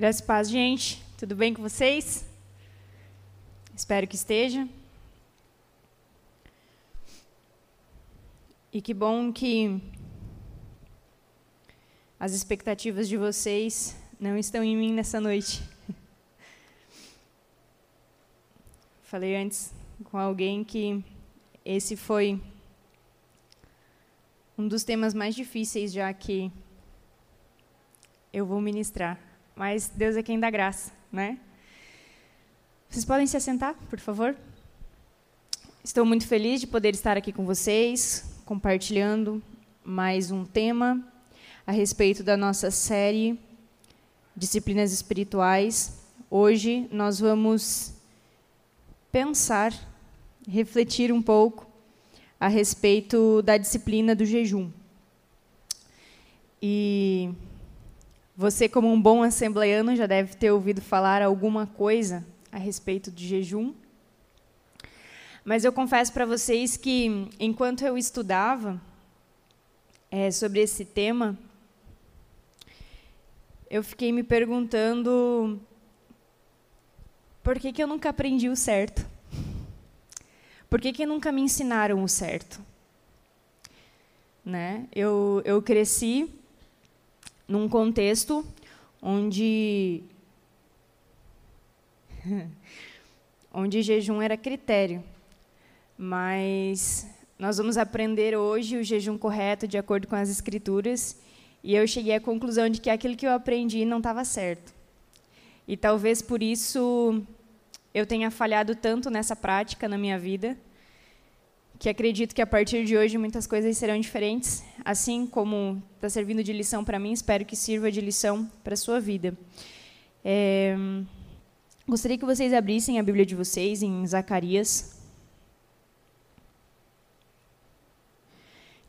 Graças e paz, gente. Tudo bem com vocês? Espero que esteja. E que bom que as expectativas de vocês não estão em mim nessa noite. Falei antes com alguém que esse foi um dos temas mais difíceis já que eu vou ministrar. Mas Deus é quem dá graça, né? Vocês podem se assentar, por favor? Estou muito feliz de poder estar aqui com vocês, compartilhando mais um tema a respeito da nossa série Disciplinas Espirituais. Hoje nós vamos pensar, refletir um pouco a respeito da disciplina do jejum. E você, como um bom assembleiano, já deve ter ouvido falar alguma coisa a respeito de jejum. Mas eu confesso para vocês que, enquanto eu estudava é, sobre esse tema, eu fiquei me perguntando por que, que eu nunca aprendi o certo. Por que, que nunca me ensinaram o certo? Né? Eu, eu cresci num contexto onde onde jejum era critério. Mas nós vamos aprender hoje o jejum correto de acordo com as escrituras, e eu cheguei à conclusão de que aquilo que eu aprendi não estava certo. E talvez por isso eu tenha falhado tanto nessa prática na minha vida, que acredito que a partir de hoje muitas coisas serão diferentes, assim como está servindo de lição para mim, espero que sirva de lição para a sua vida. É, gostaria que vocês abrissem a Bíblia de vocês em Zacarias.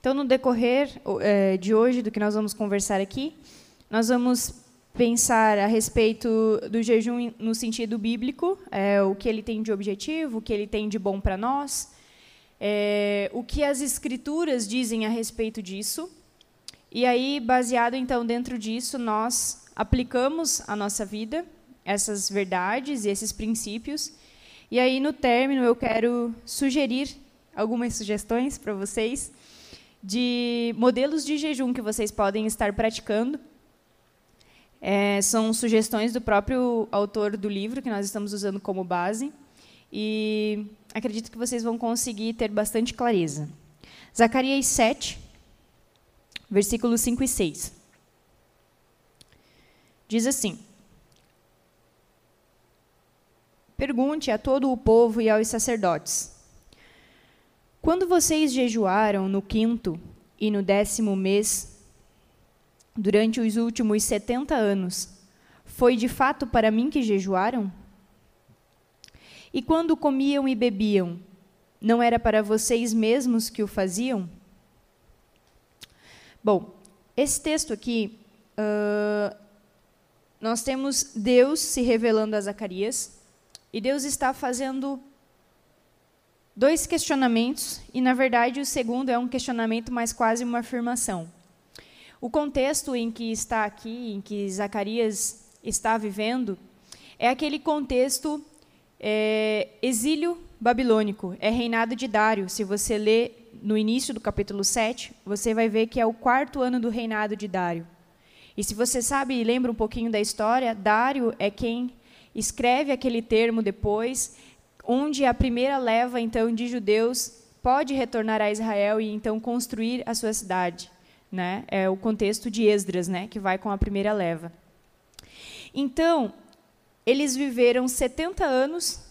Então, no decorrer é, de hoje, do que nós vamos conversar aqui, nós vamos pensar a respeito do jejum no sentido bíblico, é, o que ele tem de objetivo, o que ele tem de bom para nós, é, o que as escrituras dizem a respeito disso. E aí, baseado então dentro disso, nós aplicamos a nossa vida essas verdades e esses princípios. E aí, no término, eu quero sugerir algumas sugestões para vocês de modelos de jejum que vocês podem estar praticando é, são sugestões do próprio autor do livro que nós estamos usando como base e acredito que vocês vão conseguir ter bastante clareza. Zacarias 7, versículos 5 e 6. Diz assim: Pergunte a todo o povo e aos sacerdotes: Quando vocês jejuaram no quinto e no décimo mês durante os últimos setenta anos, foi de fato para mim que jejuaram? E quando comiam e bebiam, não era para vocês mesmos que o faziam? Bom, esse texto aqui, uh, nós temos Deus se revelando a Zacarias, e Deus está fazendo dois questionamentos, e na verdade o segundo é um questionamento, mas quase uma afirmação. O contexto em que está aqui, em que Zacarias está vivendo, é aquele contexto é, exílio babilônico, é reinado de Dário. Se você ler no início do capítulo 7, você vai ver que é o quarto ano do reinado de Dário. E se você sabe e lembra um pouquinho da história, Dário é quem escreve aquele termo depois, onde a primeira leva então de judeus pode retornar a Israel e então construir a sua cidade né? É o contexto de Esdras, né? Que vai com a primeira leva. Então, eles viveram 70 anos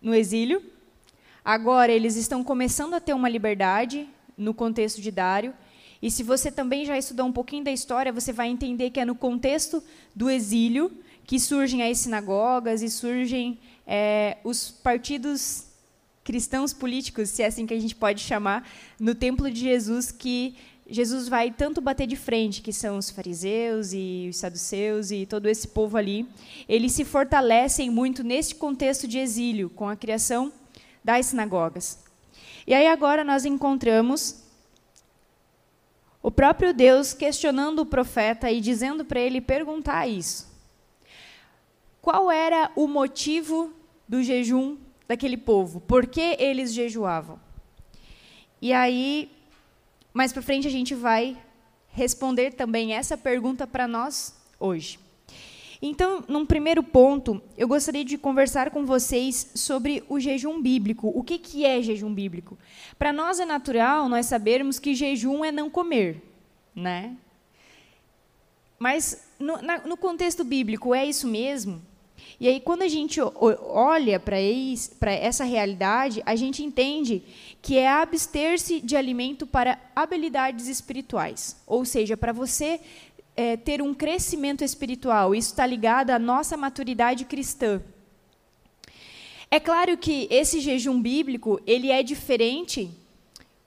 no exílio. Agora eles estão começando a ter uma liberdade no contexto de Dário. E se você também já estudou um pouquinho da história, você vai entender que é no contexto do exílio que surgem as sinagogas e surgem é, os partidos cristãos políticos, se é assim que a gente pode chamar, no templo de Jesus, que Jesus vai tanto bater de frente, que são os fariseus e os saduceus e todo esse povo ali, eles se fortalecem muito nesse contexto de exílio, com a criação das sinagogas. E aí agora nós encontramos o próprio Deus questionando o profeta e dizendo para ele perguntar isso. qual era o motivo do jejum daquele povo? Por que eles jejuavam? E aí, mais para frente, a gente vai responder também essa pergunta para nós hoje. Então, num primeiro ponto, eu gostaria de conversar com vocês sobre o jejum bíblico. O que, que é jejum bíblico? Para nós é natural nós sabermos que jejum é não comer, né? Mas no, na, no contexto bíblico é isso mesmo? E aí, quando a gente olha para essa realidade, a gente entende que é abster-se de alimento para habilidades espirituais. Ou seja, para você é, ter um crescimento espiritual. Isso está ligado à nossa maturidade cristã. É claro que esse jejum bíblico ele é diferente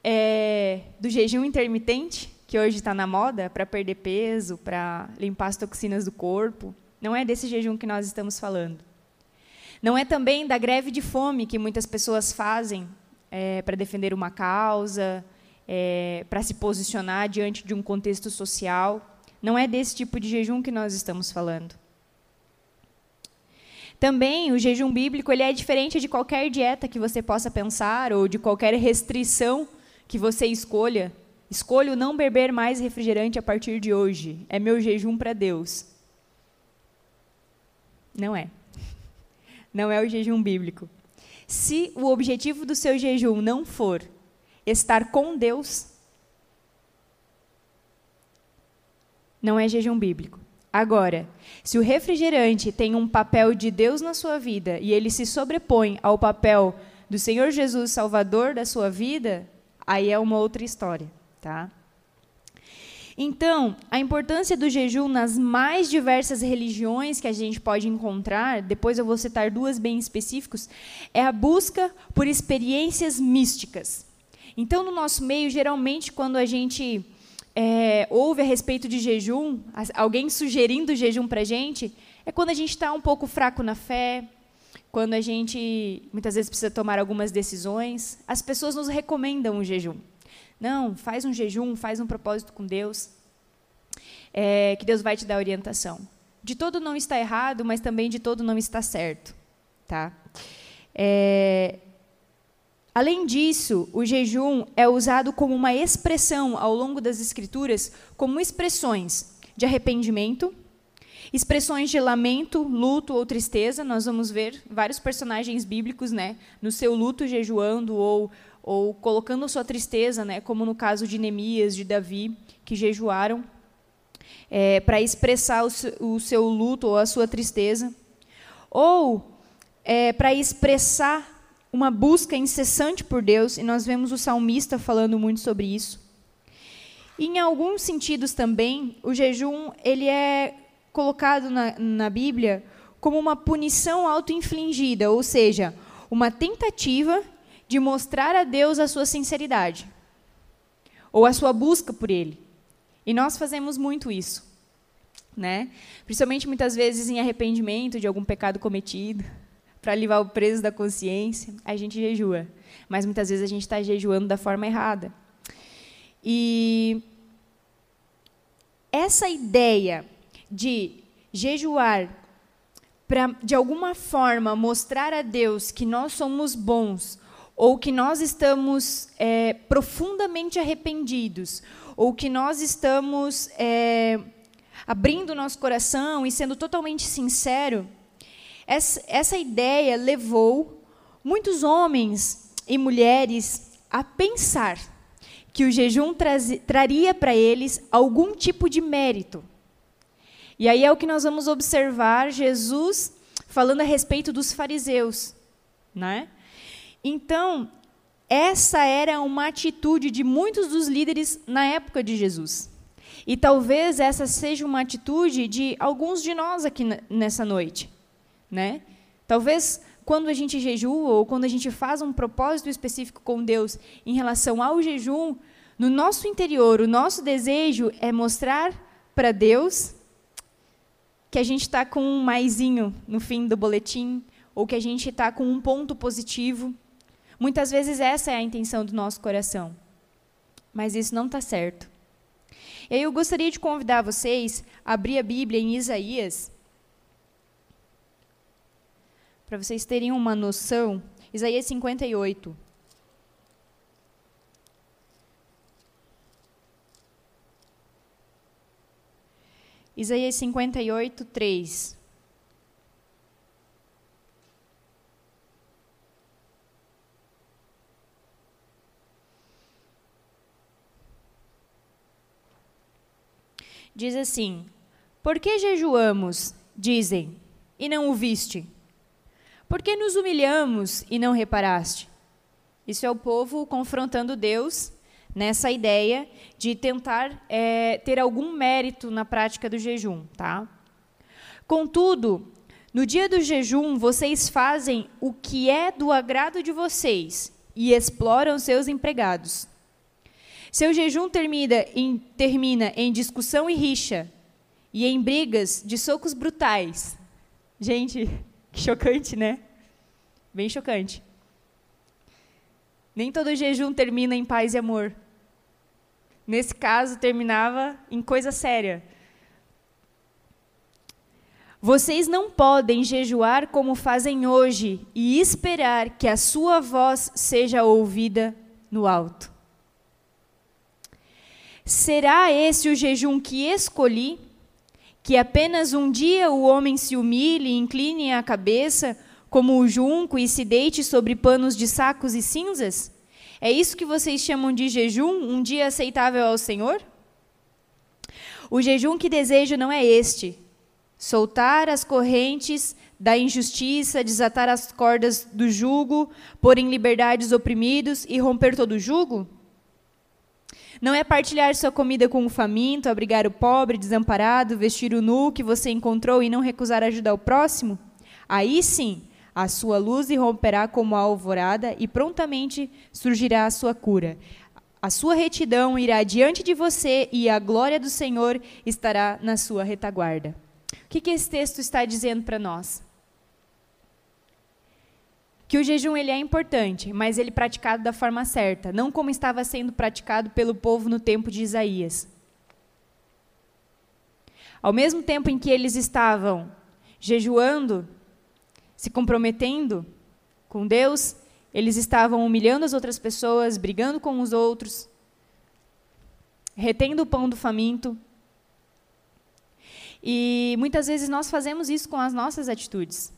é, do jejum intermitente, que hoje está na moda, para perder peso, para limpar as toxinas do corpo. Não é desse jejum que nós estamos falando. Não é também da greve de fome que muitas pessoas fazem é, para defender uma causa, é, para se posicionar diante de um contexto social. Não é desse tipo de jejum que nós estamos falando. Também o jejum bíblico ele é diferente de qualquer dieta que você possa pensar ou de qualquer restrição que você escolha. Escolho não beber mais refrigerante a partir de hoje. É meu jejum para Deus. Não é. Não é o jejum bíblico. Se o objetivo do seu jejum não for estar com Deus, não é jejum bíblico. Agora, se o refrigerante tem um papel de Deus na sua vida e ele se sobrepõe ao papel do Senhor Jesus Salvador da sua vida, aí é uma outra história, tá? Então, a importância do jejum nas mais diversas religiões que a gente pode encontrar, depois eu vou citar duas bem específicos, é a busca por experiências místicas. Então, no nosso meio, geralmente, quando a gente é, ouve a respeito de jejum, alguém sugerindo jejum para a gente, é quando a gente está um pouco fraco na fé, quando a gente muitas vezes precisa tomar algumas decisões. As pessoas nos recomendam o jejum. Não, faz um jejum, faz um propósito com Deus, é, que Deus vai te dar orientação. De todo não está errado, mas também de todo não está certo. Tá? É, Além disso, o jejum é usado como uma expressão ao longo das Escrituras, como expressões de arrependimento, expressões de lamento, luto ou tristeza. Nós vamos ver vários personagens bíblicos, né, no seu luto jejuando ou ou colocando sua tristeza, né, como no caso de Neemias, de Davi, que jejuaram é, para expressar o seu, o seu, luto ou a sua tristeza, ou é, para expressar uma busca incessante por Deus, e nós vemos o salmista falando muito sobre isso. E, em alguns sentidos também, o jejum ele é colocado na, na Bíblia como uma punição auto-infligida, ou seja, uma tentativa de mostrar a Deus a sua sinceridade ou a sua busca por Ele. E nós fazemos muito isso, né? Principalmente muitas vezes em arrependimento de algum pecado cometido para livrar o preso da consciência, a gente jejua. Mas muitas vezes a gente está jejuando da forma errada. E essa ideia de jejuar para, de alguma forma, mostrar a Deus que nós somos bons, ou que nós estamos é, profundamente arrependidos, ou que nós estamos é, abrindo nosso coração e sendo totalmente sincero, essa, essa ideia levou muitos homens e mulheres a pensar que o jejum traria para eles algum tipo de mérito. E aí é o que nós vamos observar Jesus falando a respeito dos fariseus, né? Então, essa era uma atitude de muitos dos líderes na época de Jesus. E talvez essa seja uma atitude de alguns de nós aqui nessa noite né? Talvez quando a gente jejua ou quando a gente faz um propósito específico com Deus em relação ao jejum, no nosso interior, o nosso desejo é mostrar para Deus que a gente está com um maisinho no fim do boletim, ou que a gente está com um ponto positivo. Muitas vezes essa é a intenção do nosso coração. Mas isso não está certo. E aí eu gostaria de convidar vocês a abrir a Bíblia em Isaías, para vocês terem uma noção, Isaías 58. Isaías 58, 3. Diz assim: Por que jejuamos, dizem, e não o viste? Por que nos humilhamos e não reparaste? Isso é o povo confrontando Deus nessa ideia de tentar é, ter algum mérito na prática do jejum, tá? Contudo, no dia do jejum, vocês fazem o que é do agrado de vocês e exploram seus empregados. Seu jejum termina em, termina em discussão e rixa, e em brigas de socos brutais. Gente, que chocante, né? Bem chocante. Nem todo jejum termina em paz e amor. Nesse caso, terminava em coisa séria. Vocês não podem jejuar como fazem hoje e esperar que a sua voz seja ouvida no alto. Será esse o jejum que escolhi? Que apenas um dia o homem se humilhe e incline a cabeça, como o junco, e se deite sobre panos de sacos e cinzas? É isso que vocês chamam de jejum, um dia aceitável ao Senhor? O jejum que desejo não é este: soltar as correntes da injustiça, desatar as cordas do jugo, pôr em liberdade os oprimidos e romper todo o jugo? Não é partilhar sua comida com o faminto, abrigar o pobre, desamparado, vestir o nu que você encontrou e não recusar ajudar o próximo? Aí sim, a sua luz irromperá como a alvorada e prontamente surgirá a sua cura. A sua retidão irá diante de você e a glória do Senhor estará na sua retaguarda. O que, que esse texto está dizendo para nós? Que o jejum ele é importante, mas ele praticado da forma certa, não como estava sendo praticado pelo povo no tempo de Isaías. Ao mesmo tempo em que eles estavam jejuando, se comprometendo com Deus, eles estavam humilhando as outras pessoas, brigando com os outros, retendo o pão do faminto. E muitas vezes nós fazemos isso com as nossas atitudes.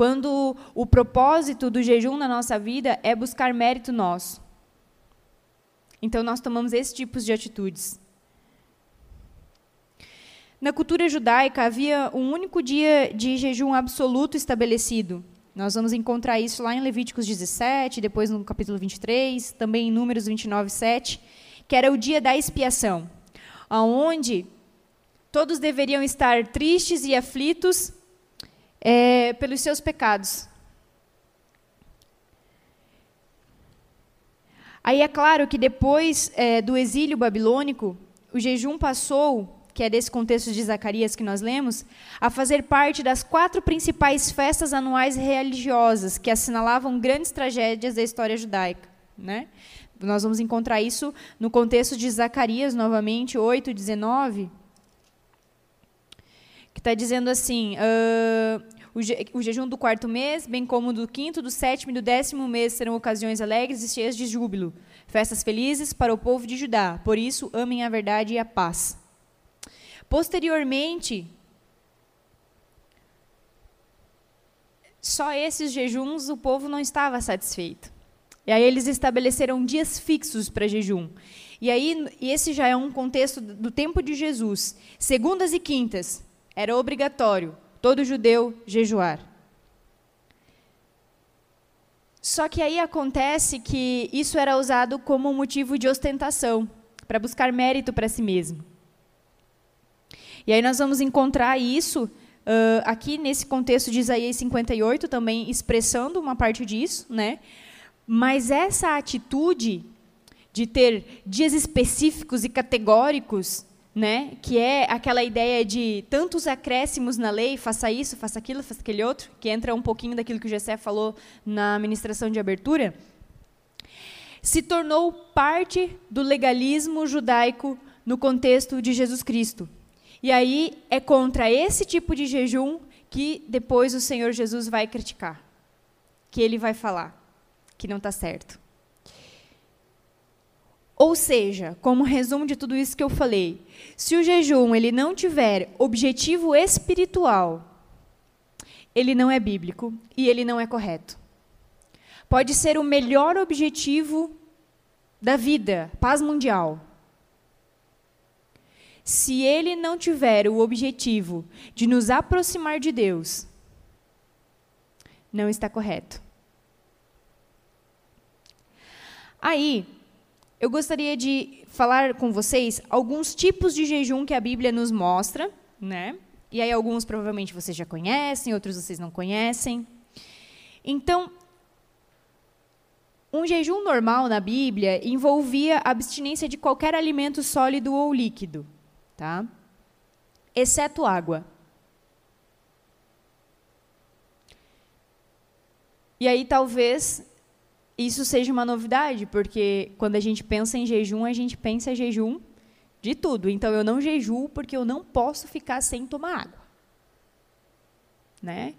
Quando o propósito do jejum na nossa vida é buscar mérito nosso. Então nós tomamos esse tipo de atitudes. Na cultura judaica havia um único dia de jejum absoluto estabelecido. Nós vamos encontrar isso lá em Levíticos 17, depois no capítulo 23, também em Números 29, 7, que era o dia da expiação, onde todos deveriam estar tristes e aflitos é, pelos seus pecados. Aí é claro que depois é, do exílio babilônico, o jejum passou que é desse contexto de Zacarias que nós lemos, a fazer parte das quatro principais festas anuais religiosas que assinalavam grandes tragédias da história judaica. Né? Nós vamos encontrar isso no contexto de Zacarias, novamente, 8, 19, que está dizendo assim: uh, o, je o, jejum do quarto mês, bem como do quinto, do sétimo e do décimo mês serão ocasiões alegres e cheias de júbilo, festas felizes para o povo de Judá. Por isso, amem a verdade e a paz. Posteriormente, só esses jejuns o povo não estava satisfeito. E aí eles estabeleceram dias fixos para jejum. E aí esse já é um contexto do tempo de Jesus. Segundas e quintas era obrigatório todo judeu jejuar. Só que aí acontece que isso era usado como motivo de ostentação, para buscar mérito para si mesmo. E aí nós vamos encontrar isso uh, aqui nesse contexto de Isaías 58 também expressando uma parte disso, né? Mas essa atitude de ter dias específicos e categóricos, né, que é aquela ideia de tantos acréscimos na lei, faça isso, faça aquilo, faça aquele outro, que entra um pouquinho daquilo que o Gessé falou na ministração de abertura, se tornou parte do legalismo judaico no contexto de Jesus Cristo. E aí é contra esse tipo de jejum que depois o Senhor Jesus vai criticar, que ele vai falar que não está certo. Ou seja, como resumo de tudo isso que eu falei, se o jejum ele não tiver objetivo espiritual, ele não é bíblico e ele não é correto. Pode ser o melhor objetivo da vida, paz mundial. Se ele não tiver o objetivo de nos aproximar de Deus, não está correto. Aí, eu gostaria de falar com vocês alguns tipos de jejum que a Bíblia nos mostra, né? E aí alguns provavelmente vocês já conhecem, outros vocês não conhecem. Então, um jejum normal na Bíblia envolvia abstinência de qualquer alimento sólido ou líquido, tá? Exceto água. E aí talvez isso seja uma novidade, porque quando a gente pensa em jejum, a gente pensa em jejum de tudo. Então eu não jejuo porque eu não posso ficar sem tomar água. Né?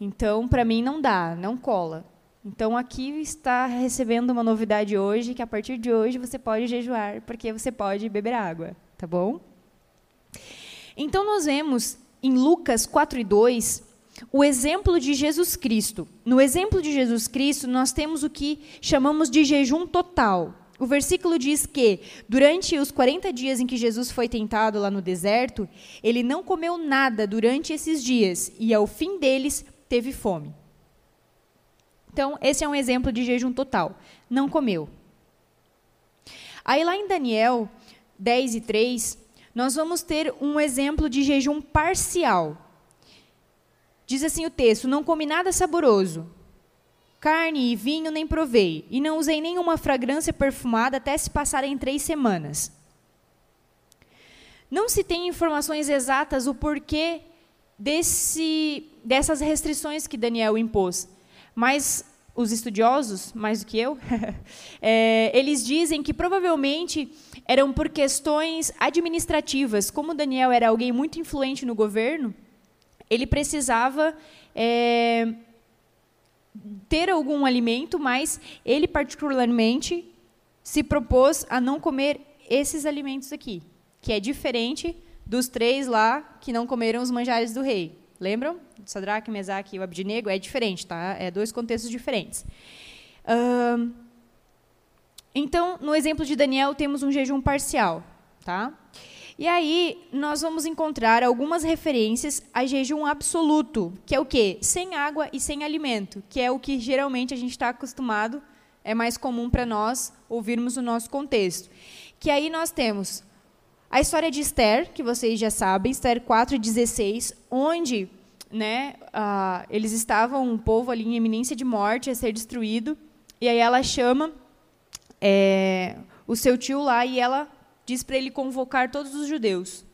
Então, para mim não dá, não cola. Então aqui está recebendo uma novidade hoje, que a partir de hoje você pode jejuar, porque você pode beber água, tá bom? Então nós vemos em Lucas 4 e 2 o exemplo de Jesus Cristo. No exemplo de Jesus Cristo, nós temos o que chamamos de jejum total. O versículo diz que, durante os 40 dias em que Jesus foi tentado lá no deserto, ele não comeu nada durante esses dias e, ao fim deles, teve fome. Então, esse é um exemplo de jejum total. Não comeu. Aí, lá em Daniel 10 e 3, nós vamos ter um exemplo de jejum parcial. Diz assim o texto: Não comi nada saboroso, carne e vinho nem provei, e não usei nenhuma fragrância perfumada até se passarem três semanas. Não se tem informações exatas o porquê desse, dessas restrições que Daniel impôs, mas os estudiosos, mais do que eu, é, eles dizem que provavelmente eram por questões administrativas. Como Daniel era alguém muito influente no governo, ele precisava é, ter algum alimento, mas ele particularmente se propôs a não comer esses alimentos aqui, que é diferente dos três lá que não comeram os manjares do rei. Lembram? Sadraque, Mesaque e o Abdinego é diferente, tá? É dois contextos diferentes. Uh, então, no exemplo de Daniel, temos um jejum parcial, tá? E aí nós vamos encontrar algumas referências a jejum absoluto, que é o quê? Sem água e sem alimento, que é o que geralmente a gente está acostumado, é mais comum para nós ouvirmos no nosso contexto. Que aí nós temos a história de Esther, que vocês já sabem, Esther 4,16, onde né, uh, eles estavam, um povo ali em eminência de morte, a ser destruído, e aí ela chama é, o seu tio lá e ela diz para ele convocar todos os judeus.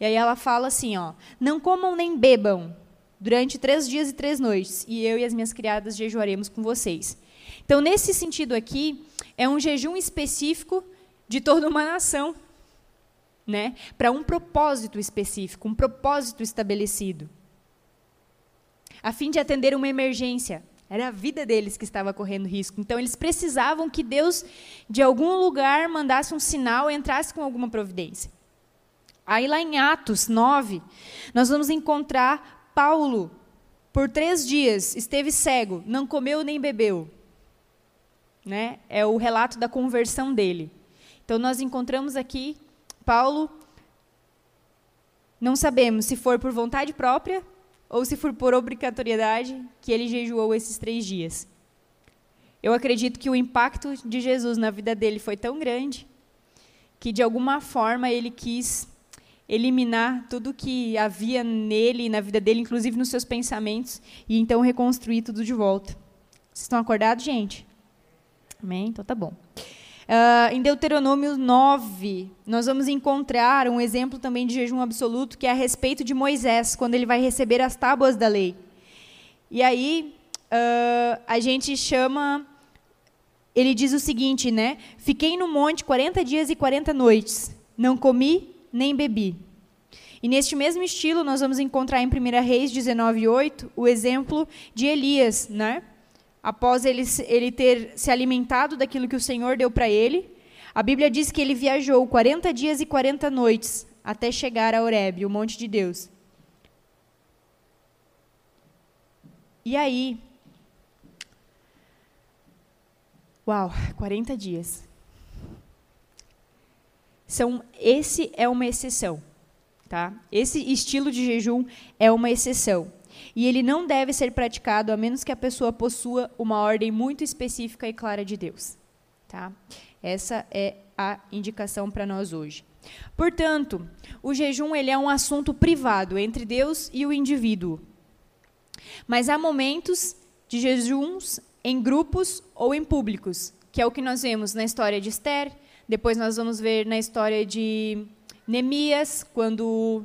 E aí ela fala assim, ó, não comam nem bebam durante três dias e três noites, e eu e as minhas criadas jejuaremos com vocês. Então, nesse sentido aqui, é um jejum específico de toda uma nação, né? Para um propósito específico, um propósito estabelecido, a fim de atender uma emergência. Era a vida deles que estava correndo risco. Então, eles precisavam que Deus, de algum lugar, mandasse um sinal, entrasse com alguma providência. Aí, lá em Atos 9, nós vamos encontrar Paulo, por três dias, esteve cego, não comeu nem bebeu. Né? É o relato da conversão dele. Então, nós encontramos aqui Paulo, não sabemos se for por vontade própria ou se for por obrigatoriedade, que ele jejuou esses três dias. Eu acredito que o impacto de Jesus na vida dele foi tão grande que, de alguma forma, ele quis eliminar tudo que havia nele, na vida dele, inclusive nos seus pensamentos, e então reconstruir tudo de volta. Vocês estão acordados, gente? Amém? Então tá bom. Uh, em Deuteronômio 9, nós vamos encontrar um exemplo também de jejum absoluto, que é a respeito de Moisés, quando ele vai receber as tábuas da lei. E aí, uh, a gente chama. Ele diz o seguinte, né? Fiquei no monte 40 dias e 40 noites, não comi nem bebi. E neste mesmo estilo, nós vamos encontrar em 1 Reis 19:8 o exemplo de Elias, né? Após ele, ele ter se alimentado daquilo que o Senhor deu para ele, a Bíblia diz que ele viajou 40 dias e 40 noites até chegar a Horebe, o monte de Deus. E aí, uau, 40 dias. São, esse é uma exceção, tá? Esse estilo de jejum é uma exceção. E ele não deve ser praticado a menos que a pessoa possua uma ordem muito específica e clara de Deus, tá? Essa é a indicação para nós hoje. Portanto, o jejum ele é um assunto privado entre Deus e o indivíduo. Mas há momentos de jejuns em grupos ou em públicos, que é o que nós vemos na história de Esther, depois nós vamos ver na história de Neemias, quando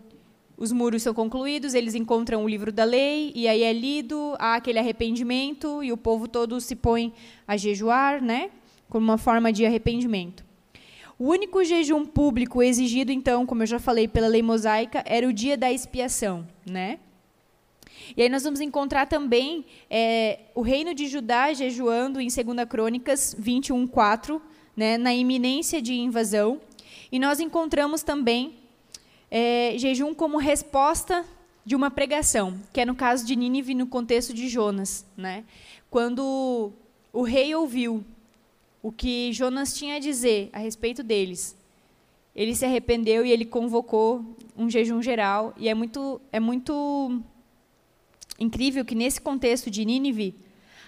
os muros são concluídos, eles encontram o livro da lei, e aí é lido, há aquele arrependimento, e o povo todo se põe a jejuar, né? Como uma forma de arrependimento. O único jejum público exigido, então, como eu já falei, pela lei mosaica, era o dia da expiação, né? E aí nós vamos encontrar também é, o reino de Judá jejuando em 2 Crônicas 21, 4, né, na iminência de invasão. E nós encontramos também é, jejum como resposta de uma pregação, que é no caso de Nínive, no contexto de Jonas. Né? Quando o rei ouviu o que Jonas tinha a dizer a respeito deles, ele se arrependeu e ele convocou um jejum geral. E é muito, é muito incrível que nesse contexto de Nínive,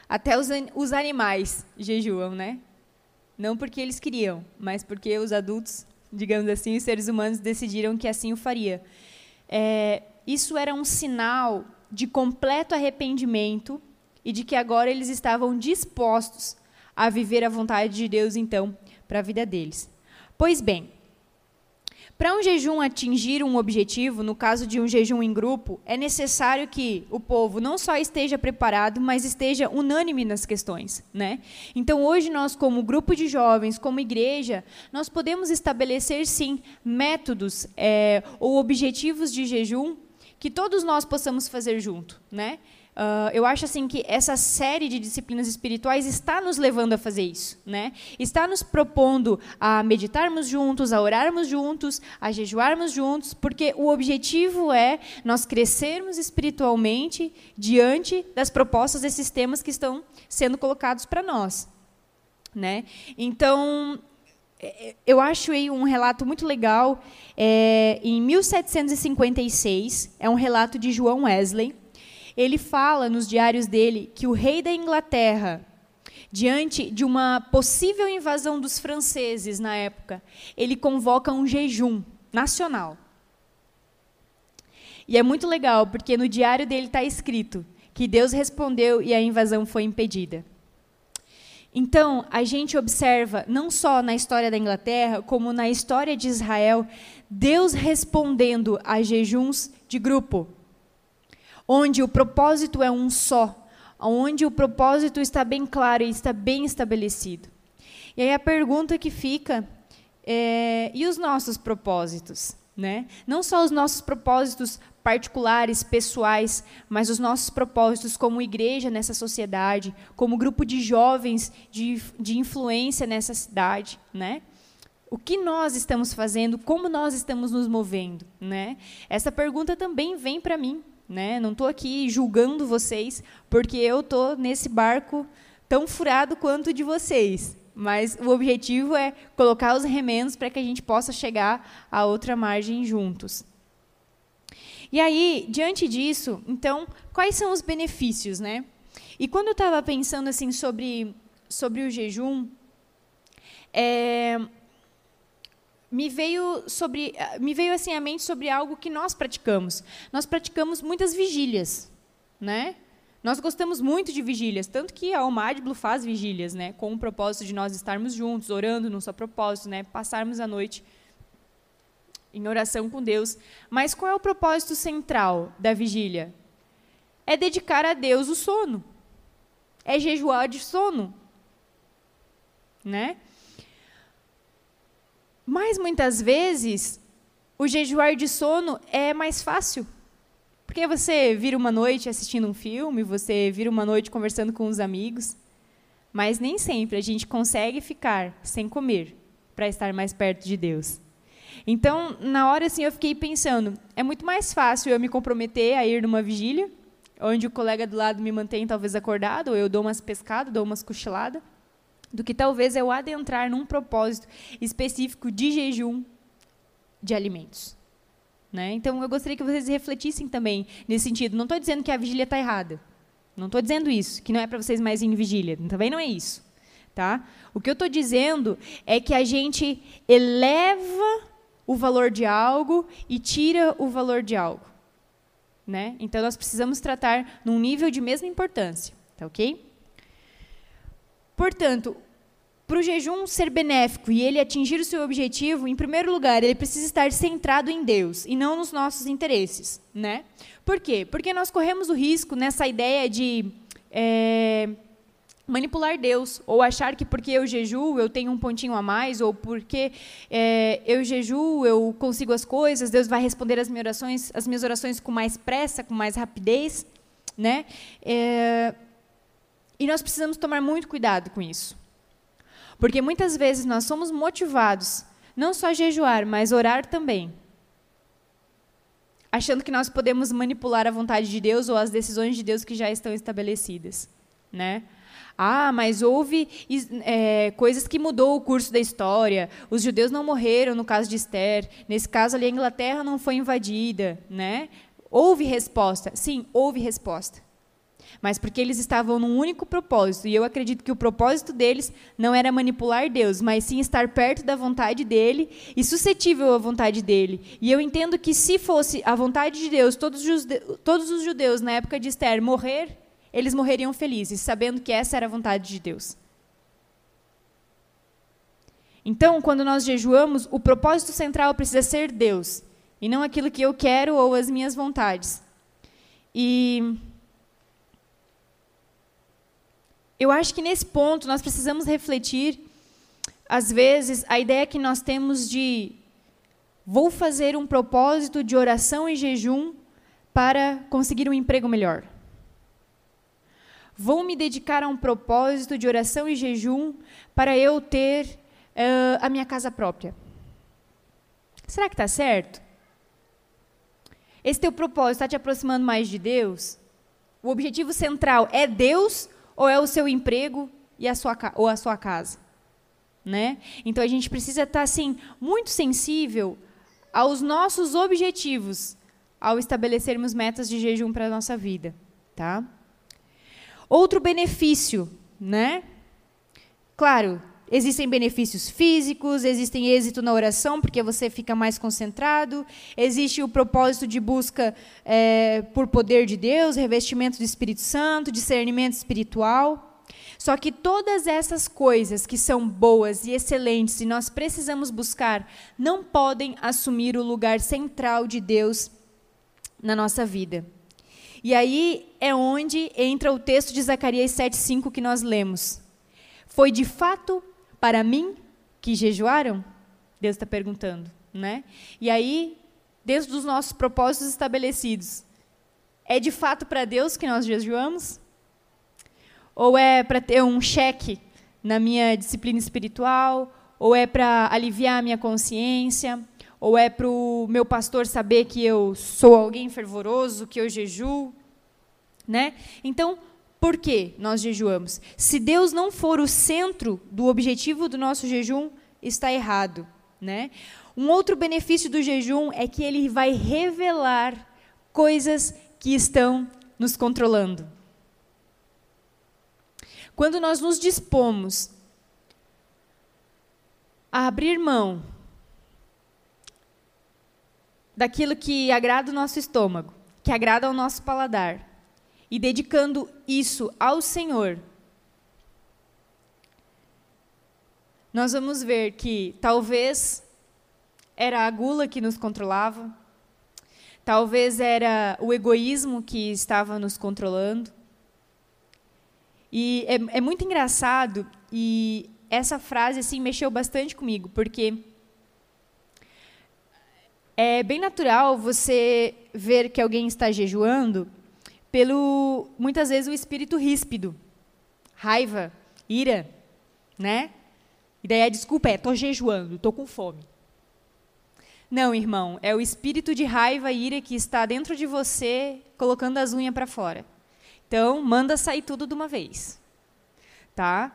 até os, os animais jejuam, né? Não porque eles queriam, mas porque os adultos, digamos assim, os seres humanos decidiram que assim o faria. É, isso era um sinal de completo arrependimento e de que agora eles estavam dispostos a viver a vontade de Deus, então, para a vida deles. Pois bem, para um jejum atingir um objetivo, no caso de um jejum em grupo, é necessário que o povo não só esteja preparado, mas esteja unânime nas questões, né? Então, hoje nós como grupo de jovens, como igreja, nós podemos estabelecer sim métodos é, ou objetivos de jejum que todos nós possamos fazer junto, né? Uh, eu acho assim que essa série de disciplinas espirituais está nos levando a fazer isso, né? Está nos propondo a meditarmos juntos, a orarmos juntos, a jejuarmos juntos, porque o objetivo é nós crescermos espiritualmente diante das propostas desses temas que estão sendo colocados para nós, né? Então é, é, eu acho aí um relato muito legal. É, em 1756, é um relato de João Wesley ele fala nos diários dele que o rei da Inglaterra, diante de uma possível invasão dos franceses na época, ele convoca um jejum nacional. E é muito legal, porque no diário dele está escrito que Deus respondeu e a invasão foi impedida. Então, a gente observa, não só na história da Inglaterra, como na história de Israel, Deus respondendo a jejuns de grupo onde o propósito é um só, onde o propósito está bem claro e está bem estabelecido. E aí a pergunta que fica é, e os nossos propósitos? Né? Não só os nossos propósitos particulares, pessoais, mas os nossos propósitos como igreja nessa sociedade, como grupo de jovens de, de influência nessa cidade, né? O que nós estamos fazendo, como nós estamos nos movendo, né? Essa pergunta também vem para mim, né? Não estou aqui julgando vocês, porque eu estou nesse barco tão furado quanto de vocês. Mas o objetivo é colocar os remendos para que a gente possa chegar à outra margem juntos. E aí, diante disso, então, quais são os benefícios, né? E quando eu estava pensando assim sobre sobre o jejum, é, me veio sobre me veio assim à mente sobre algo que nós praticamos. Nós praticamos muitas vigílias, né? Nós gostamos muito de vigílias, tanto que a Almadblu faz vigílias, né, com o propósito de nós estarmos juntos, orando no seu propósito, né, passarmos a noite em oração com Deus. Mas qual é o propósito central da vigília? É dedicar a Deus o sono. É jejuar de sono, né? Mas muitas vezes o jejuar de sono é mais fácil. Porque você vira uma noite assistindo um filme, você vira uma noite conversando com os amigos. Mas nem sempre a gente consegue ficar sem comer para estar mais perto de Deus. Então, na hora assim, eu fiquei pensando, é muito mais fácil eu me comprometer a ir numa vigília, onde o colega do lado me mantém talvez acordado, ou eu dou umas pescadas, dou umas cochiladas, do que talvez eu adentrar num propósito específico de jejum de alimentos. Né? Então, eu gostaria que vocês refletissem também nesse sentido. Não estou dizendo que a vigília está errada. Não estou dizendo isso, que não é para vocês mais em vigília. Também não é isso. Tá? O que eu estou dizendo é que a gente eleva o valor de algo e tira o valor de algo. Né? Então, nós precisamos tratar num nível de mesma importância. Tá ok? Portanto, para o jejum ser benéfico e ele atingir o seu objetivo, em primeiro lugar, ele precisa estar centrado em Deus e não nos nossos interesses, né? Por quê? Porque nós corremos o risco nessa ideia de é, manipular Deus ou achar que porque eu jejuo eu tenho um pontinho a mais ou porque é, eu jejuo eu consigo as coisas, Deus vai responder as minhas orações, as minhas orações com mais pressa, com mais rapidez, né? É, e nós precisamos tomar muito cuidado com isso. Porque muitas vezes nós somos motivados não só a jejuar, mas orar também. Achando que nós podemos manipular a vontade de Deus ou as decisões de Deus que já estão estabelecidas. Né? Ah, mas houve é, coisas que mudou o curso da história. Os judeus não morreram no caso de Esther. Nesse caso ali, a Inglaterra não foi invadida. Né? Houve resposta. Sim, houve resposta mas porque eles estavam num único propósito. E eu acredito que o propósito deles não era manipular Deus, mas sim estar perto da vontade dele e suscetível à vontade dele. E eu entendo que se fosse a vontade de Deus, todos os, todos os judeus na época de Esther morrer, eles morreriam felizes, sabendo que essa era a vontade de Deus. Então, quando nós jejuamos, o propósito central precisa ser Deus, e não aquilo que eu quero ou as minhas vontades. E Eu acho que nesse ponto nós precisamos refletir, às vezes, a ideia que nós temos de vou fazer um propósito de oração e jejum para conseguir um emprego melhor. Vou me dedicar a um propósito de oração e jejum para eu ter uh, a minha casa própria. Será que está certo? Esse teu propósito está te aproximando mais de Deus? O objetivo central é Deus ou é o seu emprego e a sua, ou a sua casa? Né? Então a gente precisa estar assim muito sensível aos nossos objetivos ao estabelecermos metas de jejum para a nossa vida, tá? Outro benefício, né? Claro, existem benefícios físicos, existem êxito na oração, porque você fica mais concentrado, existe o propósito de busca é, por poder de Deus, revestimento do Espírito Santo, discernimento espiritual. Só que todas essas coisas que são boas e excelentes e nós precisamos buscar, não podem assumir o lugar central de Deus na nossa vida. E aí é onde entra o texto de Zacarias 7,5 que nós lemos. Foi de fato para mim que jejuaram? Deus está perguntando, né? E aí, dentro dos nossos propósitos estabelecidos, é de fato para Deus que nós jejuamos? Ou é para ter um cheque na minha disciplina espiritual? Ou é para aliviar a minha consciência? Ou é para o meu pastor saber que eu sou alguém fervoroso, que eu jejuo? Né? Então, por que nós jejuamos? Se Deus não for o centro do objetivo do nosso jejum, está errado. Né? Um outro benefício do jejum é que ele vai revelar coisas que estão nos controlando. Quando nós nos dispomos a abrir mão daquilo que agrada o nosso estômago, que agrada ao nosso paladar, e dedicando isso ao Senhor, nós vamos ver que talvez era a gula que nos controlava, talvez era o egoísmo que estava nos controlando. E é, é muito engraçado, e essa frase assim mexeu bastante comigo, porque é bem natural você ver que alguém está jejuando pelo, muitas vezes, o espírito ríspido. Raiva, ira, né? E daí a desculpa é, estou jejuando, estou com fome. Não, irmão, é o espírito de raiva e ira que está dentro de você, colocando as unhas para fora. Então, manda sair tudo de uma vez. Tá?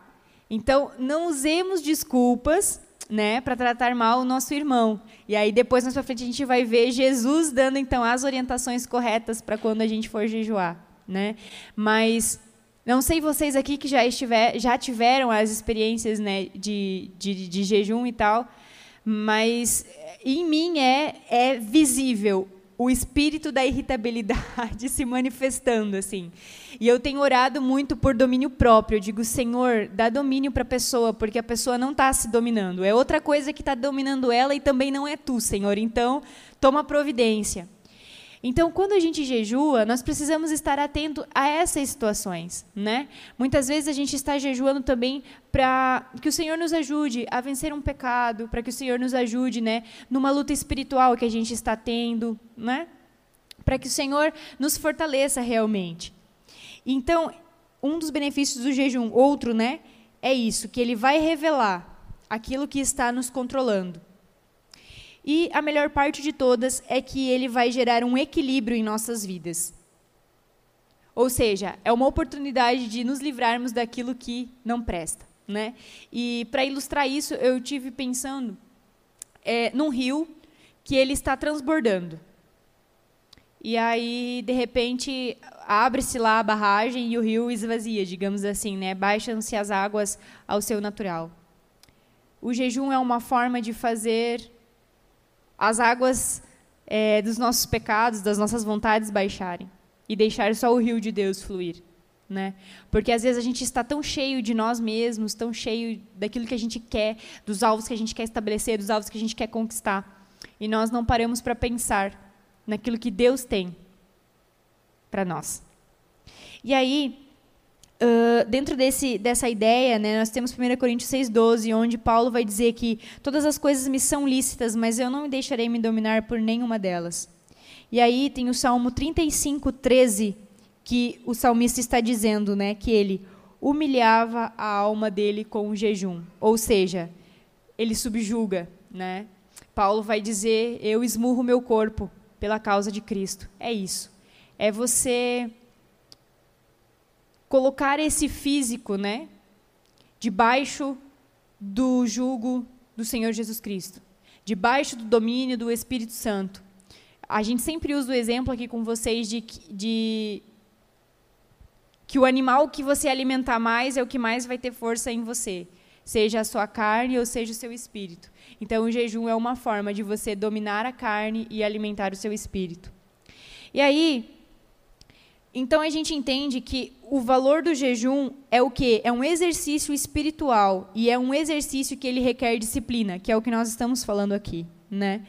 Então, não usemos desculpas né, para tratar mal o nosso irmão. E aí depois mais para frente a gente vai ver Jesus dando então as orientações corretas para quando a gente for jejuar, né? Mas não sei vocês aqui que já estiver, já tiveram as experiências, né, de, de, de jejum e tal, mas em mim é, é visível o espírito da irritabilidade se manifestando assim. E eu tenho orado muito por domínio próprio. Eu digo, Senhor, dá domínio para a pessoa, porque a pessoa não está se dominando. É outra coisa que está dominando ela e também não é tu, Senhor. Então, toma providência. Então, quando a gente jejua, nós precisamos estar atento a essas situações, né? Muitas vezes a gente está jejuando também para que o Senhor nos ajude a vencer um pecado, para que o Senhor nos ajude, né, numa luta espiritual que a gente está tendo, né? Para que o Senhor nos fortaleça realmente. Então, um dos benefícios do jejum, outro, né, é isso, que ele vai revelar aquilo que está nos controlando. E a melhor parte de todas é que ele vai gerar um equilíbrio em nossas vidas. Ou seja, é uma oportunidade de nos livrarmos daquilo que não presta. Né? E para ilustrar isso, eu tive pensando é, num rio que ele está transbordando. E aí, de repente, abre-se lá a barragem e o rio esvazia, digamos assim, né? Baixam-se as águas ao seu natural. O jejum é uma forma de fazer as águas é, dos nossos pecados, das nossas vontades baixarem e deixar só o rio de Deus fluir. Né? Porque às vezes a gente está tão cheio de nós mesmos, tão cheio daquilo que a gente quer, dos alvos que a gente quer estabelecer, dos alvos que a gente quer conquistar, e nós não paramos para pensar naquilo que Deus tem para nós. E aí, Uh, dentro desse, dessa ideia, né, nós temos 1 Coríntios 6,12, onde Paulo vai dizer que todas as coisas me são lícitas, mas eu não me deixarei me dominar por nenhuma delas. E aí tem o Salmo 35, 13, que o salmista está dizendo né, que ele humilhava a alma dele com o jejum. Ou seja, ele subjuga. Né? Paulo vai dizer: Eu esmurro meu corpo pela causa de Cristo. É isso. É você colocar esse físico, né, debaixo do jugo do Senhor Jesus Cristo, debaixo do domínio do Espírito Santo. A gente sempre usa o exemplo aqui com vocês de, de que o animal que você alimentar mais é o que mais vai ter força em você, seja a sua carne ou seja o seu espírito. Então, o jejum é uma forma de você dominar a carne e alimentar o seu espírito. E aí, então a gente entende que o valor do jejum é o quê? É um exercício espiritual e é um exercício que ele requer disciplina, que é o que nós estamos falando aqui, né?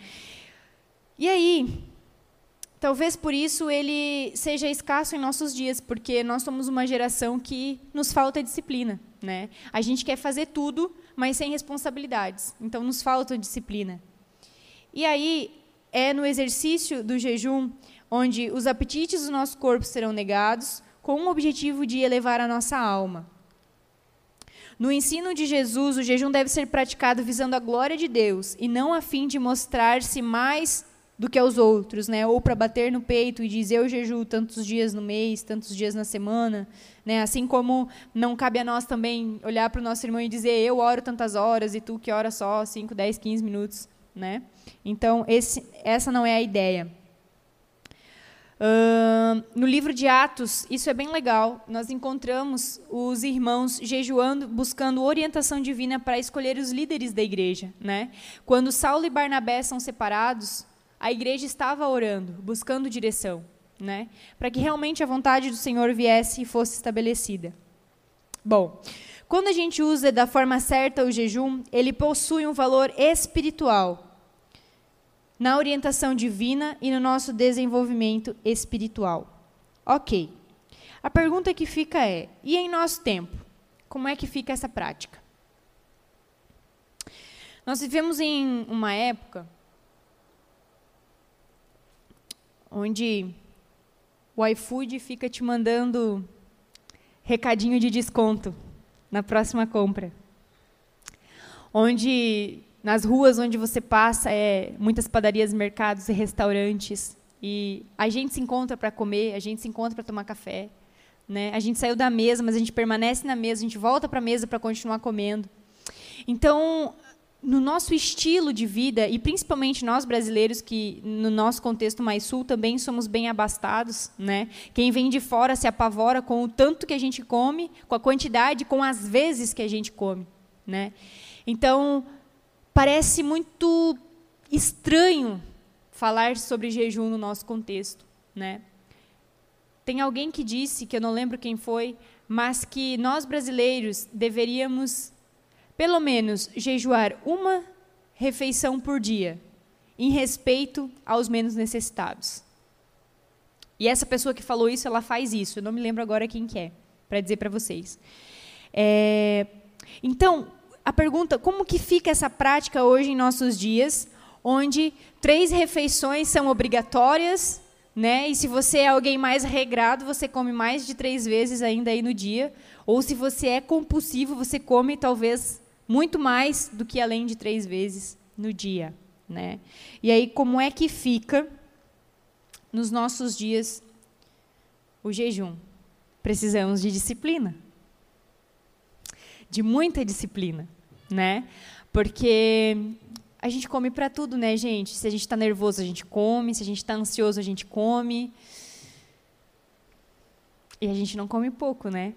E aí, talvez por isso ele seja escasso em nossos dias, porque nós somos uma geração que nos falta disciplina, né? A gente quer fazer tudo, mas sem responsabilidades. Então nos falta disciplina. E aí é no exercício do jejum onde os apetites do nosso corpo serão negados, com o objetivo de elevar a nossa alma. No ensino de Jesus, o jejum deve ser praticado visando a glória de Deus e não a fim de mostrar-se mais do que aos outros, né? Ou para bater no peito e dizer eu jejuo tantos dias no mês, tantos dias na semana, né? Assim como não cabe a nós também olhar para o nosso irmão e dizer eu oro tantas horas e tu que ora só 5, 10, 15 minutos, né? Então, esse, essa não é a ideia. Uh, no livro de Atos, isso é bem legal. Nós encontramos os irmãos jejuando, buscando orientação divina para escolher os líderes da igreja. Né? Quando Saulo e Barnabé são separados, a igreja estava orando, buscando direção, né? para que realmente a vontade do Senhor viesse e fosse estabelecida. Bom, quando a gente usa da forma certa o jejum, ele possui um valor espiritual na orientação divina e no nosso desenvolvimento espiritual. Ok. A pergunta que fica é: e em nosso tempo? Como é que fica essa prática? Nós vivemos em uma época onde o iFood fica te mandando recadinho de desconto na próxima compra. Onde nas ruas onde você passa é muitas padarias, mercados e restaurantes e a gente se encontra para comer, a gente se encontra para tomar café, né? A gente saiu da mesa, mas a gente permanece na mesa, a gente volta para a mesa para continuar comendo. Então, no nosso estilo de vida, e principalmente nós brasileiros, que no nosso contexto mais sul também somos bem abastados, né? quem vem de fora se apavora com o tanto que a gente come, com a quantidade, com as vezes que a gente come. Né? Então, parece muito estranho falar sobre jejum no nosso contexto. Né? Tem alguém que disse, que eu não lembro quem foi, mas que nós brasileiros deveríamos pelo menos jejuar uma refeição por dia, em respeito aos menos necessitados. E essa pessoa que falou isso, ela faz isso. Eu não me lembro agora quem que é, para dizer para vocês. É, então, a pergunta, como que fica essa prática hoje em nossos dias, onde três refeições são obrigatórias, né? E se você é alguém mais regrado, você come mais de três vezes ainda aí no dia. Ou se você é compulsivo, você come talvez muito mais do que além de três vezes no dia. Né? E aí, como é que fica nos nossos dias o jejum? Precisamos de disciplina. De muita disciplina. Né? Porque a gente come para tudo, né, gente? Se a gente está nervoso, a gente come. Se a gente está ansioso, a gente come. E a gente não come pouco, né?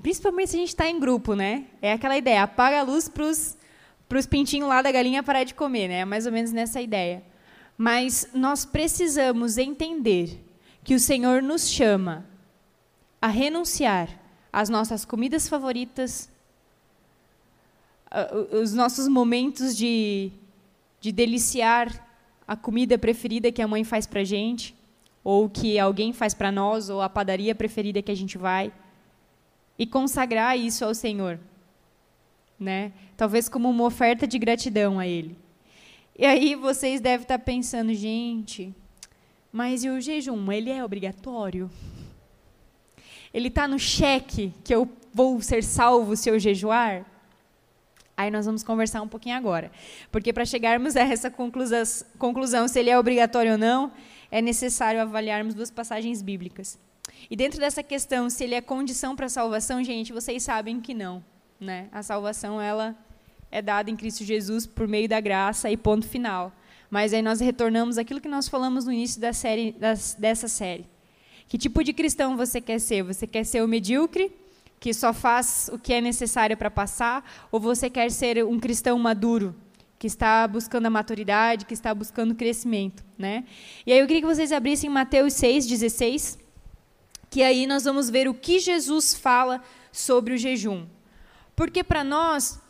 Principalmente se a gente está em grupo, né? É aquela ideia, apaga a luz para os pintinhos lá da galinha parar de comer, né? Mais ou menos nessa ideia. Mas nós precisamos entender que o Senhor nos chama a renunciar às nossas comidas favoritas, os nossos momentos de, de deliciar a comida preferida que a mãe faz para gente, ou que alguém faz para nós, ou a padaria preferida que a gente vai e consagrar isso ao Senhor, né? Talvez como uma oferta de gratidão a Ele. E aí vocês devem estar pensando, gente, mas e o jejum? Ele é obrigatório? Ele está no cheque que eu vou ser salvo se eu jejuar? Aí nós vamos conversar um pouquinho agora. Porque para chegarmos a essa conclusão, se ele é obrigatório ou não, é necessário avaliarmos duas passagens bíblicas. E dentro dessa questão, se ele é condição para a salvação, gente, vocês sabem que não. Né? A salvação ela é dada em Cristo Jesus por meio da graça e ponto final. Mas aí nós retornamos aquilo que nós falamos no início da série, das, dessa série. Que tipo de cristão você quer ser? Você quer ser o medíocre, que só faz o que é necessário para passar? Ou você quer ser um cristão maduro, que está buscando a maturidade, que está buscando o crescimento? Né? E aí eu queria que vocês abrissem Mateus 6, 16 que aí nós vamos ver o que Jesus fala sobre o jejum. Porque para nós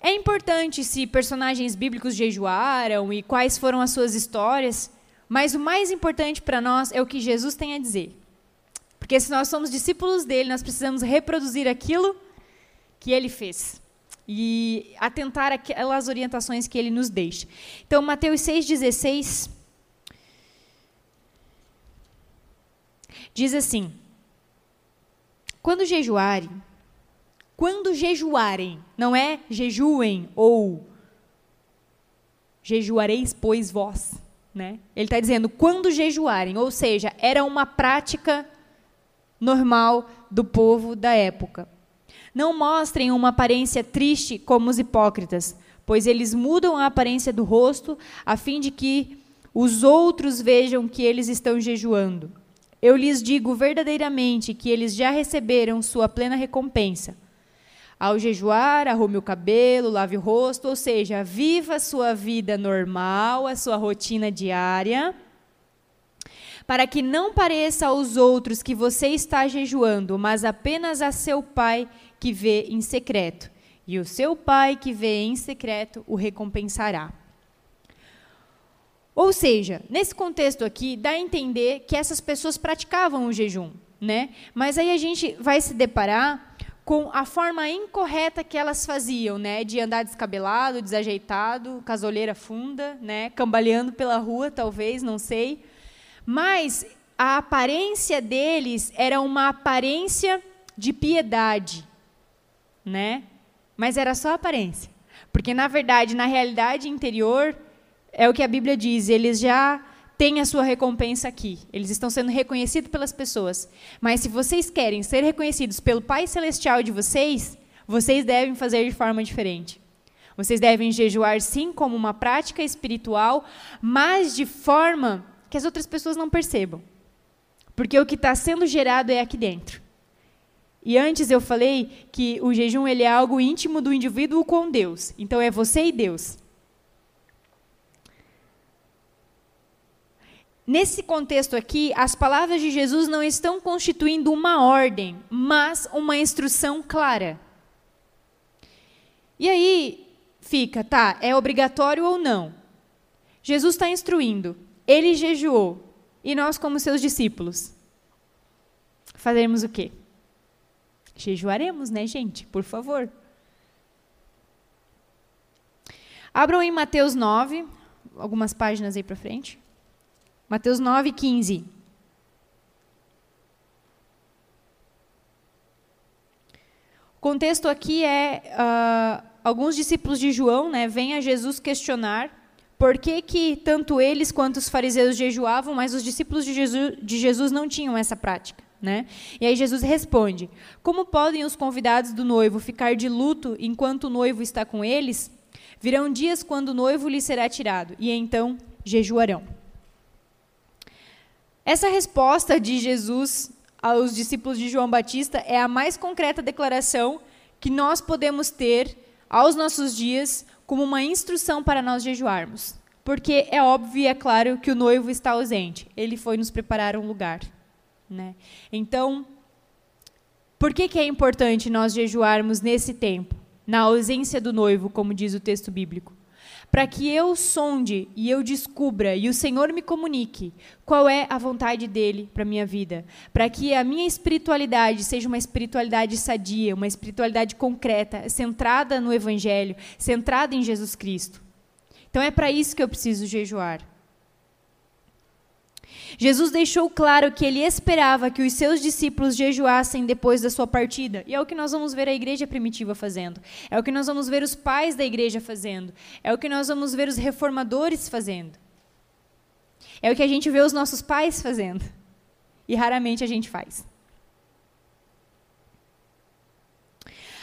é importante se personagens bíblicos jejuaram e quais foram as suas histórias, mas o mais importante para nós é o que Jesus tem a dizer. Porque se nós somos discípulos dele, nós precisamos reproduzir aquilo que ele fez e atentar aquelas orientações que ele nos deixa. Então, Mateus 6,16 Diz assim: Quando jejuarem, quando jejuarem, não é jejuem ou jejuareis, pois vós. Né? Ele está dizendo quando jejuarem, ou seja, era uma prática normal do povo da época. Não mostrem uma aparência triste como os hipócritas, pois eles mudam a aparência do rosto a fim de que os outros vejam que eles estão jejuando. Eu lhes digo verdadeiramente que eles já receberam sua plena recompensa. Ao jejuar, arrume o cabelo, lave o rosto, ou seja, viva a sua vida normal, a sua rotina diária, para que não pareça aos outros que você está jejuando, mas apenas a seu pai que vê em secreto. E o seu pai que vê em secreto o recompensará. Ou seja, nesse contexto aqui, dá a entender que essas pessoas praticavam o jejum, né? Mas aí a gente vai se deparar com a forma incorreta que elas faziam, né? De andar descabelado, desajeitado, casoleira funda, né? Cambaleando pela rua, talvez, não sei. Mas a aparência deles era uma aparência de piedade, né? Mas era só aparência. Porque na verdade, na realidade interior, é o que a Bíblia diz, eles já têm a sua recompensa aqui. Eles estão sendo reconhecidos pelas pessoas. Mas se vocês querem ser reconhecidos pelo Pai celestial de vocês, vocês devem fazer de forma diferente. Vocês devem jejuar sim como uma prática espiritual, mas de forma que as outras pessoas não percebam. Porque o que está sendo gerado é aqui dentro. E antes eu falei que o jejum ele é algo íntimo do indivíduo com Deus. Então é você e Deus. Nesse contexto aqui, as palavras de Jesus não estão constituindo uma ordem, mas uma instrução clara. E aí fica, tá, é obrigatório ou não? Jesus está instruindo, ele jejuou, e nós, como seus discípulos, faremos o quê? Jejuaremos, né, gente? Por favor. Abram em Mateus 9, algumas páginas aí para frente. Mateus 9, 15. O contexto aqui é uh, alguns discípulos de João, né, vêm a Jesus questionar por que, que tanto eles quanto os fariseus jejuavam, mas os discípulos de Jesus, de Jesus não tinham essa prática. Né? E aí Jesus responde: Como podem os convidados do noivo ficar de luto enquanto o noivo está com eles? Virão dias quando o noivo lhe será tirado, e então jejuarão. Essa resposta de Jesus aos discípulos de João Batista é a mais concreta declaração que nós podemos ter aos nossos dias como uma instrução para nós jejuarmos. Porque é óbvio e é claro que o noivo está ausente. Ele foi nos preparar um lugar. Né? Então, por que, que é importante nós jejuarmos nesse tempo, na ausência do noivo, como diz o texto bíblico? Para que eu sonde e eu descubra e o Senhor me comunique qual é a vontade dele para minha vida, para que a minha espiritualidade seja uma espiritualidade sadia, uma espiritualidade concreta, centrada no evangelho, centrada em Jesus Cristo. Então é para isso que eu preciso jejuar. Jesus deixou claro que ele esperava que os seus discípulos jejuassem depois da sua partida. E é o que nós vamos ver a igreja primitiva fazendo. É o que nós vamos ver os pais da igreja fazendo. É o que nós vamos ver os reformadores fazendo. É o que a gente vê os nossos pais fazendo. E raramente a gente faz.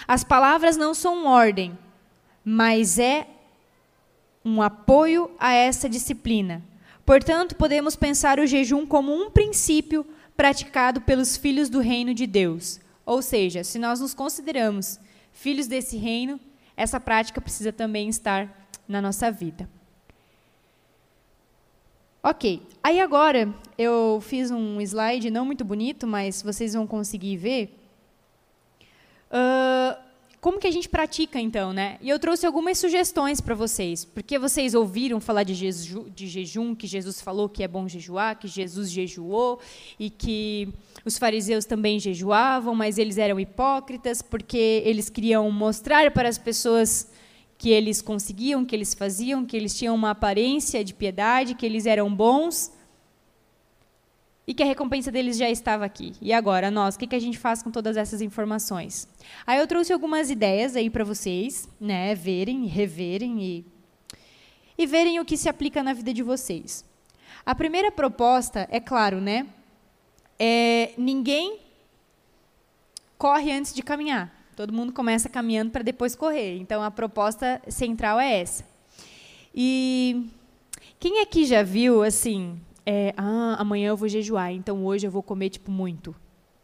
As palavras não são ordem, mas é um apoio a essa disciplina Portanto, podemos pensar o jejum como um princípio praticado pelos filhos do reino de Deus. Ou seja, se nós nos consideramos filhos desse reino, essa prática precisa também estar na nossa vida. Ok, aí agora eu fiz um slide não muito bonito, mas vocês vão conseguir ver. Uh, como que a gente pratica então, né? E eu trouxe algumas sugestões para vocês, porque vocês ouviram falar de, jeju, de jejum, que Jesus falou que é bom jejuar, que Jesus jejuou e que os fariseus também jejuavam, mas eles eram hipócritas porque eles queriam mostrar para as pessoas que eles conseguiam, que eles faziam, que eles tinham uma aparência de piedade, que eles eram bons, e que a recompensa deles já estava aqui. E agora, nós, o que, que a gente faz com todas essas informações? Aí eu trouxe algumas ideias aí para vocês, né, verem, reverem e, e verem o que se aplica na vida de vocês. A primeira proposta, é claro, né, é ninguém corre antes de caminhar. Todo mundo começa caminhando para depois correr. Então a proposta central é essa. E quem aqui já viu assim é, ah, amanhã eu vou jejuar, então hoje eu vou comer tipo muito,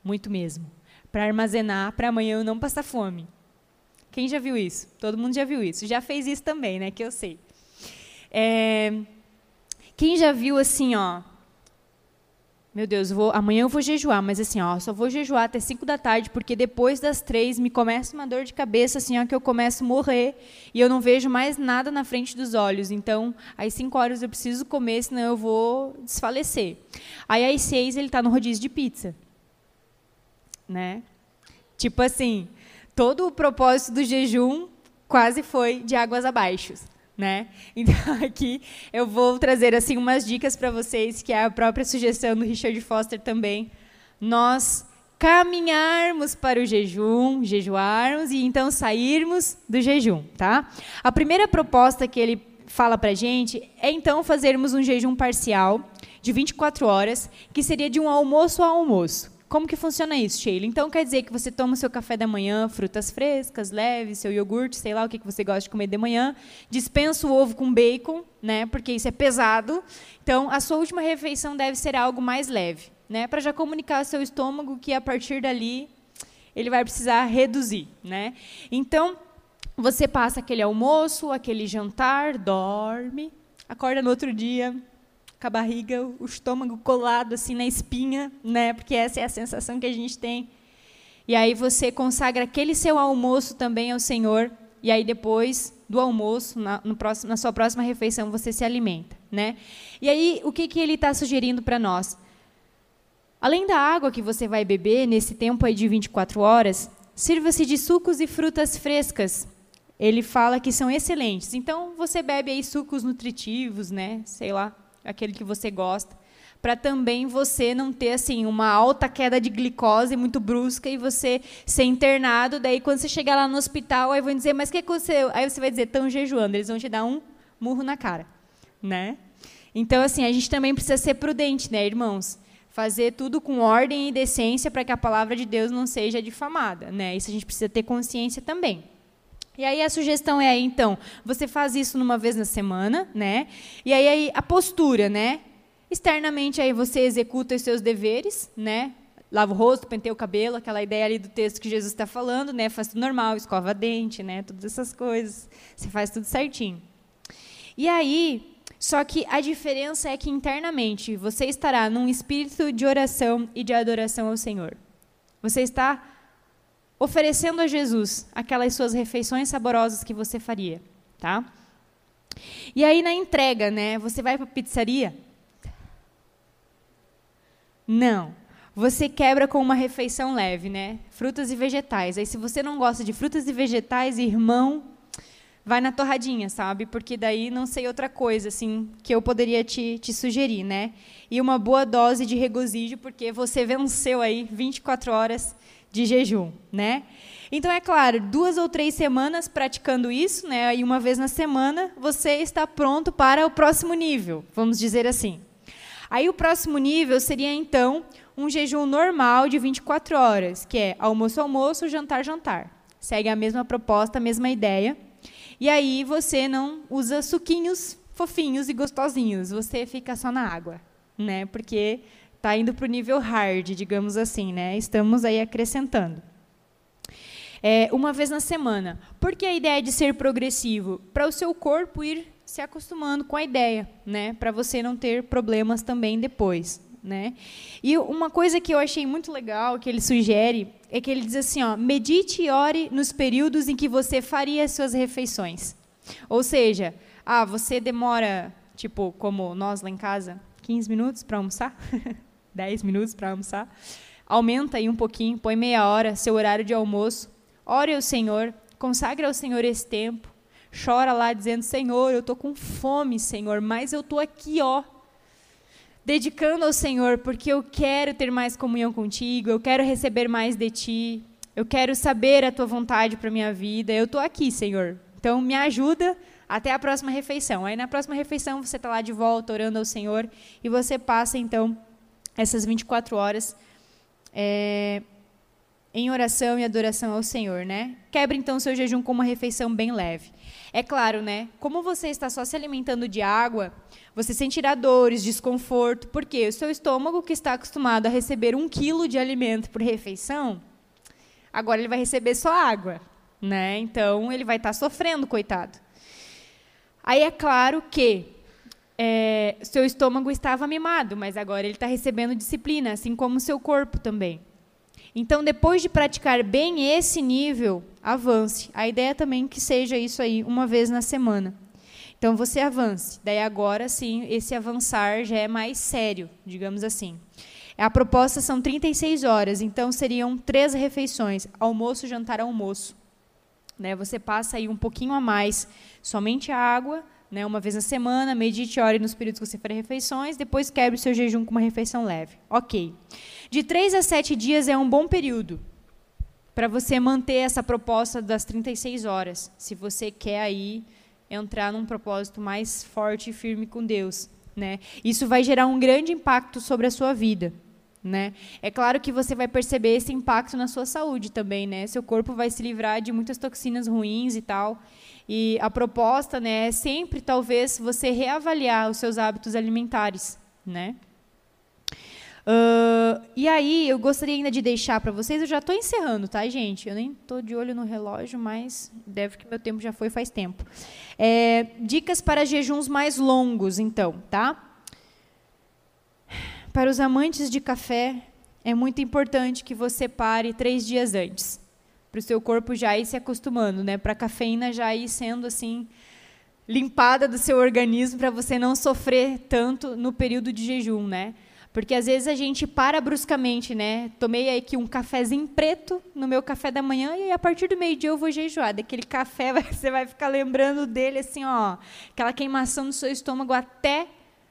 muito mesmo, para armazenar para amanhã eu não passar fome. Quem já viu isso? Todo mundo já viu isso. Já fez isso também, né? Que eu sei. É, quem já viu assim, ó, meu Deus, eu vou, amanhã eu vou jejuar, mas assim, ó, só vou jejuar até 5 da tarde, porque depois das três me começa uma dor de cabeça, assim, ó, que eu começo a morrer e eu não vejo mais nada na frente dos olhos. Então, às 5 horas eu preciso comer, senão eu vou desfalecer. Aí às 6 ele está no rodízio de pizza. Né? Tipo assim, todo o propósito do jejum quase foi de águas abaixo. Né? Então aqui eu vou trazer assim umas dicas para vocês, que é a própria sugestão do Richard Foster também. Nós caminharmos para o jejum, jejuarmos e então sairmos do jejum, tá? A primeira proposta que ele fala para gente é então fazermos um jejum parcial de 24 horas, que seria de um almoço a almoço. Como que funciona isso, Sheila? Então quer dizer que você toma o seu café da manhã, frutas frescas, leves, seu iogurte, sei lá o que, que você gosta de comer de manhã, dispensa o ovo com bacon, né? Porque isso é pesado. Então a sua última refeição deve ser algo mais leve, né? Para já comunicar ao seu estômago que a partir dali ele vai precisar reduzir, né? Então você passa aquele almoço, aquele jantar, dorme, acorda no outro dia, com a barriga, o estômago colado assim na espinha, né? Porque essa é a sensação que a gente tem. E aí você consagra aquele seu almoço também ao Senhor, e aí depois do almoço, na, próximo, na sua próxima refeição, você se alimenta, né? E aí o que, que ele está sugerindo para nós? Além da água que você vai beber nesse tempo aí de 24 horas, sirva-se de sucos e frutas frescas. Ele fala que são excelentes. Então você bebe aí sucos nutritivos, né? Sei lá, aquele que você gosta, para também você não ter assim uma alta queda de glicose muito brusca e você ser internado, daí quando você chegar lá no hospital, aí vão dizer, mas que aconteceu? Aí você vai dizer, estão jejuando, eles vão te dar um murro na cara, né? Então assim, a gente também precisa ser prudente, né, irmãos? Fazer tudo com ordem e decência para que a palavra de Deus não seja difamada, né? Isso a gente precisa ter consciência também. E aí a sugestão é então, você faz isso numa vez na semana, né? E aí, a postura, né? Externamente aí você executa os seus deveres, né? Lava o rosto, penteia o cabelo, aquela ideia ali do texto que Jesus está falando, né? Faz tudo normal, escova dente, né? Todas essas coisas. Você faz tudo certinho. E aí, só que a diferença é que internamente você estará num espírito de oração e de adoração ao Senhor. Você está oferecendo a Jesus aquelas suas refeições saborosas que você faria, tá? E aí na entrega, né? Você vai para a pizzaria? Não. Você quebra com uma refeição leve, né? Frutas e vegetais. Aí se você não gosta de frutas e vegetais, irmão, vai na torradinha, sabe? Porque daí não sei outra coisa assim que eu poderia te, te sugerir, né? E uma boa dose de regozijo, porque você venceu aí 24 horas de jejum, né? Então é claro, duas ou três semanas praticando isso, né? E uma vez na semana você está pronto para o próximo nível, vamos dizer assim. Aí o próximo nível seria então um jejum normal de 24 horas, que é almoço almoço, jantar jantar. Segue a mesma proposta, a mesma ideia. E aí você não usa suquinhos fofinhos e gostosinhos, você fica só na água, né? Porque está indo para o nível hard, digamos assim, né? Estamos aí acrescentando. É, uma vez na semana. Por que a ideia de ser progressivo? Para o seu corpo ir se acostumando com a ideia, né? Para você não ter problemas também depois, né? E uma coisa que eu achei muito legal que ele sugere é que ele diz assim, ó, medite e ore nos períodos em que você faria as suas refeições. Ou seja, ah, você demora, tipo, como nós lá em casa, 15 minutos para almoçar? 10 minutos para almoçar. Aumenta aí um pouquinho, põe meia hora, seu horário de almoço. Ore ao Senhor, consagra ao Senhor esse tempo. Chora lá dizendo: Senhor, eu estou com fome, Senhor, mas eu estou aqui, ó, dedicando ao Senhor, porque eu quero ter mais comunhão contigo, eu quero receber mais de ti, eu quero saber a tua vontade para minha vida. Eu estou aqui, Senhor. Então me ajuda até a próxima refeição. Aí na próxima refeição você está lá de volta orando ao Senhor e você passa então essas 24 horas é, em oração e adoração ao Senhor, né? Quebre então seu jejum com uma refeição bem leve. É claro, né? Como você está só se alimentando de água, você sentirá dores, desconforto, porque o seu estômago, que está acostumado a receber um quilo de alimento por refeição, agora ele vai receber só água, né? Então ele vai estar sofrendo, coitado. Aí é claro que é, seu estômago estava mimado, mas agora ele está recebendo disciplina, assim como seu corpo também. Então, depois de praticar bem esse nível, avance. A ideia é também que seja isso aí uma vez na semana. Então, você avance. Daí, agora sim, esse avançar já é mais sério, digamos assim. A proposta são 36 horas, então seriam três refeições: almoço, jantar, almoço. Né? Você passa aí um pouquinho a mais, somente água, né, uma vez na semana, medite e ore nos períodos que você fará refeições, depois quebre o seu jejum com uma refeição leve. Ok. De três a sete dias é um bom período para você manter essa proposta das 36 horas, se você quer aí entrar num propósito mais forte e firme com Deus. Né? Isso vai gerar um grande impacto sobre a sua vida. Né? É claro que você vai perceber esse impacto na sua saúde também, né? Seu corpo vai se livrar de muitas toxinas ruins e tal. E a proposta, né, é sempre talvez você reavaliar os seus hábitos alimentares, né? Uh, e aí, eu gostaria ainda de deixar para vocês, eu já estou encerrando, tá, gente? Eu nem estou de olho no relógio, mas deve que meu tempo já foi faz tempo. É, dicas para jejuns mais longos, então, tá? Para os amantes de café, é muito importante que você pare três dias antes para o seu corpo já ir se acostumando, né? Para a cafeína já ir sendo assim limpada do seu organismo para você não sofrer tanto no período de jejum, né? Porque às vezes a gente para bruscamente, né? Tomei aqui um cafezinho preto no meu café da manhã e a partir do meio-dia eu vou jejuar. Daquele café você vai ficar lembrando dele assim, ó, aquela queimação no seu estômago até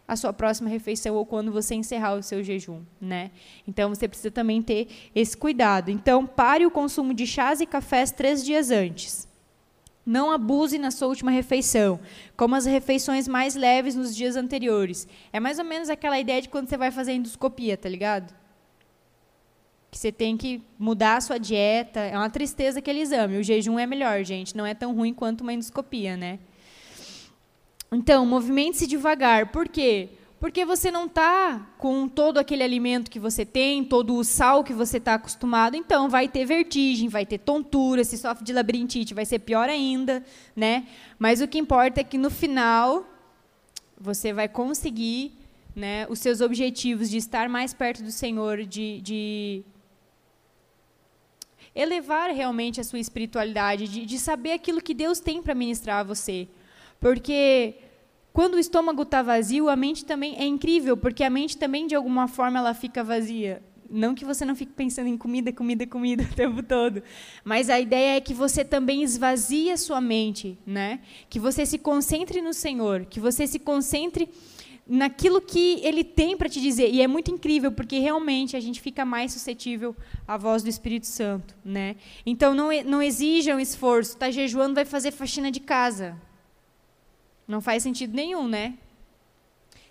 a sua próxima refeição ou quando você encerrar o seu jejum, né? Então você precisa também ter esse cuidado. Então pare o consumo de chás e cafés três dias antes. Não abuse na sua última refeição, como as refeições mais leves nos dias anteriores. É mais ou menos aquela ideia de quando você vai fazer endoscopia, tá ligado? Que você tem que mudar a sua dieta. É uma tristeza aquele exame. O jejum é melhor, gente. Não é tão ruim quanto uma endoscopia, né? Então, movimente-se devagar. Por quê? Porque você não está com todo aquele alimento que você tem, todo o sal que você está acostumado, então vai ter vertigem, vai ter tontura, se sofre de labirintite, vai ser pior ainda, né? Mas o que importa é que no final você vai conseguir né, os seus objetivos de estar mais perto do Senhor, de, de elevar realmente a sua espiritualidade, de, de saber aquilo que Deus tem para ministrar a você. Porque quando o estômago está vazio, a mente também é incrível, porque a mente também, de alguma forma, ela fica vazia. Não que você não fique pensando em comida, comida, comida o tempo todo, mas a ideia é que você também esvazie a sua mente, né? Que você se concentre no Senhor, que você se concentre naquilo que Ele tem para te dizer. E é muito incrível, porque realmente a gente fica mais suscetível à voz do Espírito Santo, né? Então não, não exija um esforço. Está jejuando, vai fazer faxina de casa. Não faz sentido nenhum, né?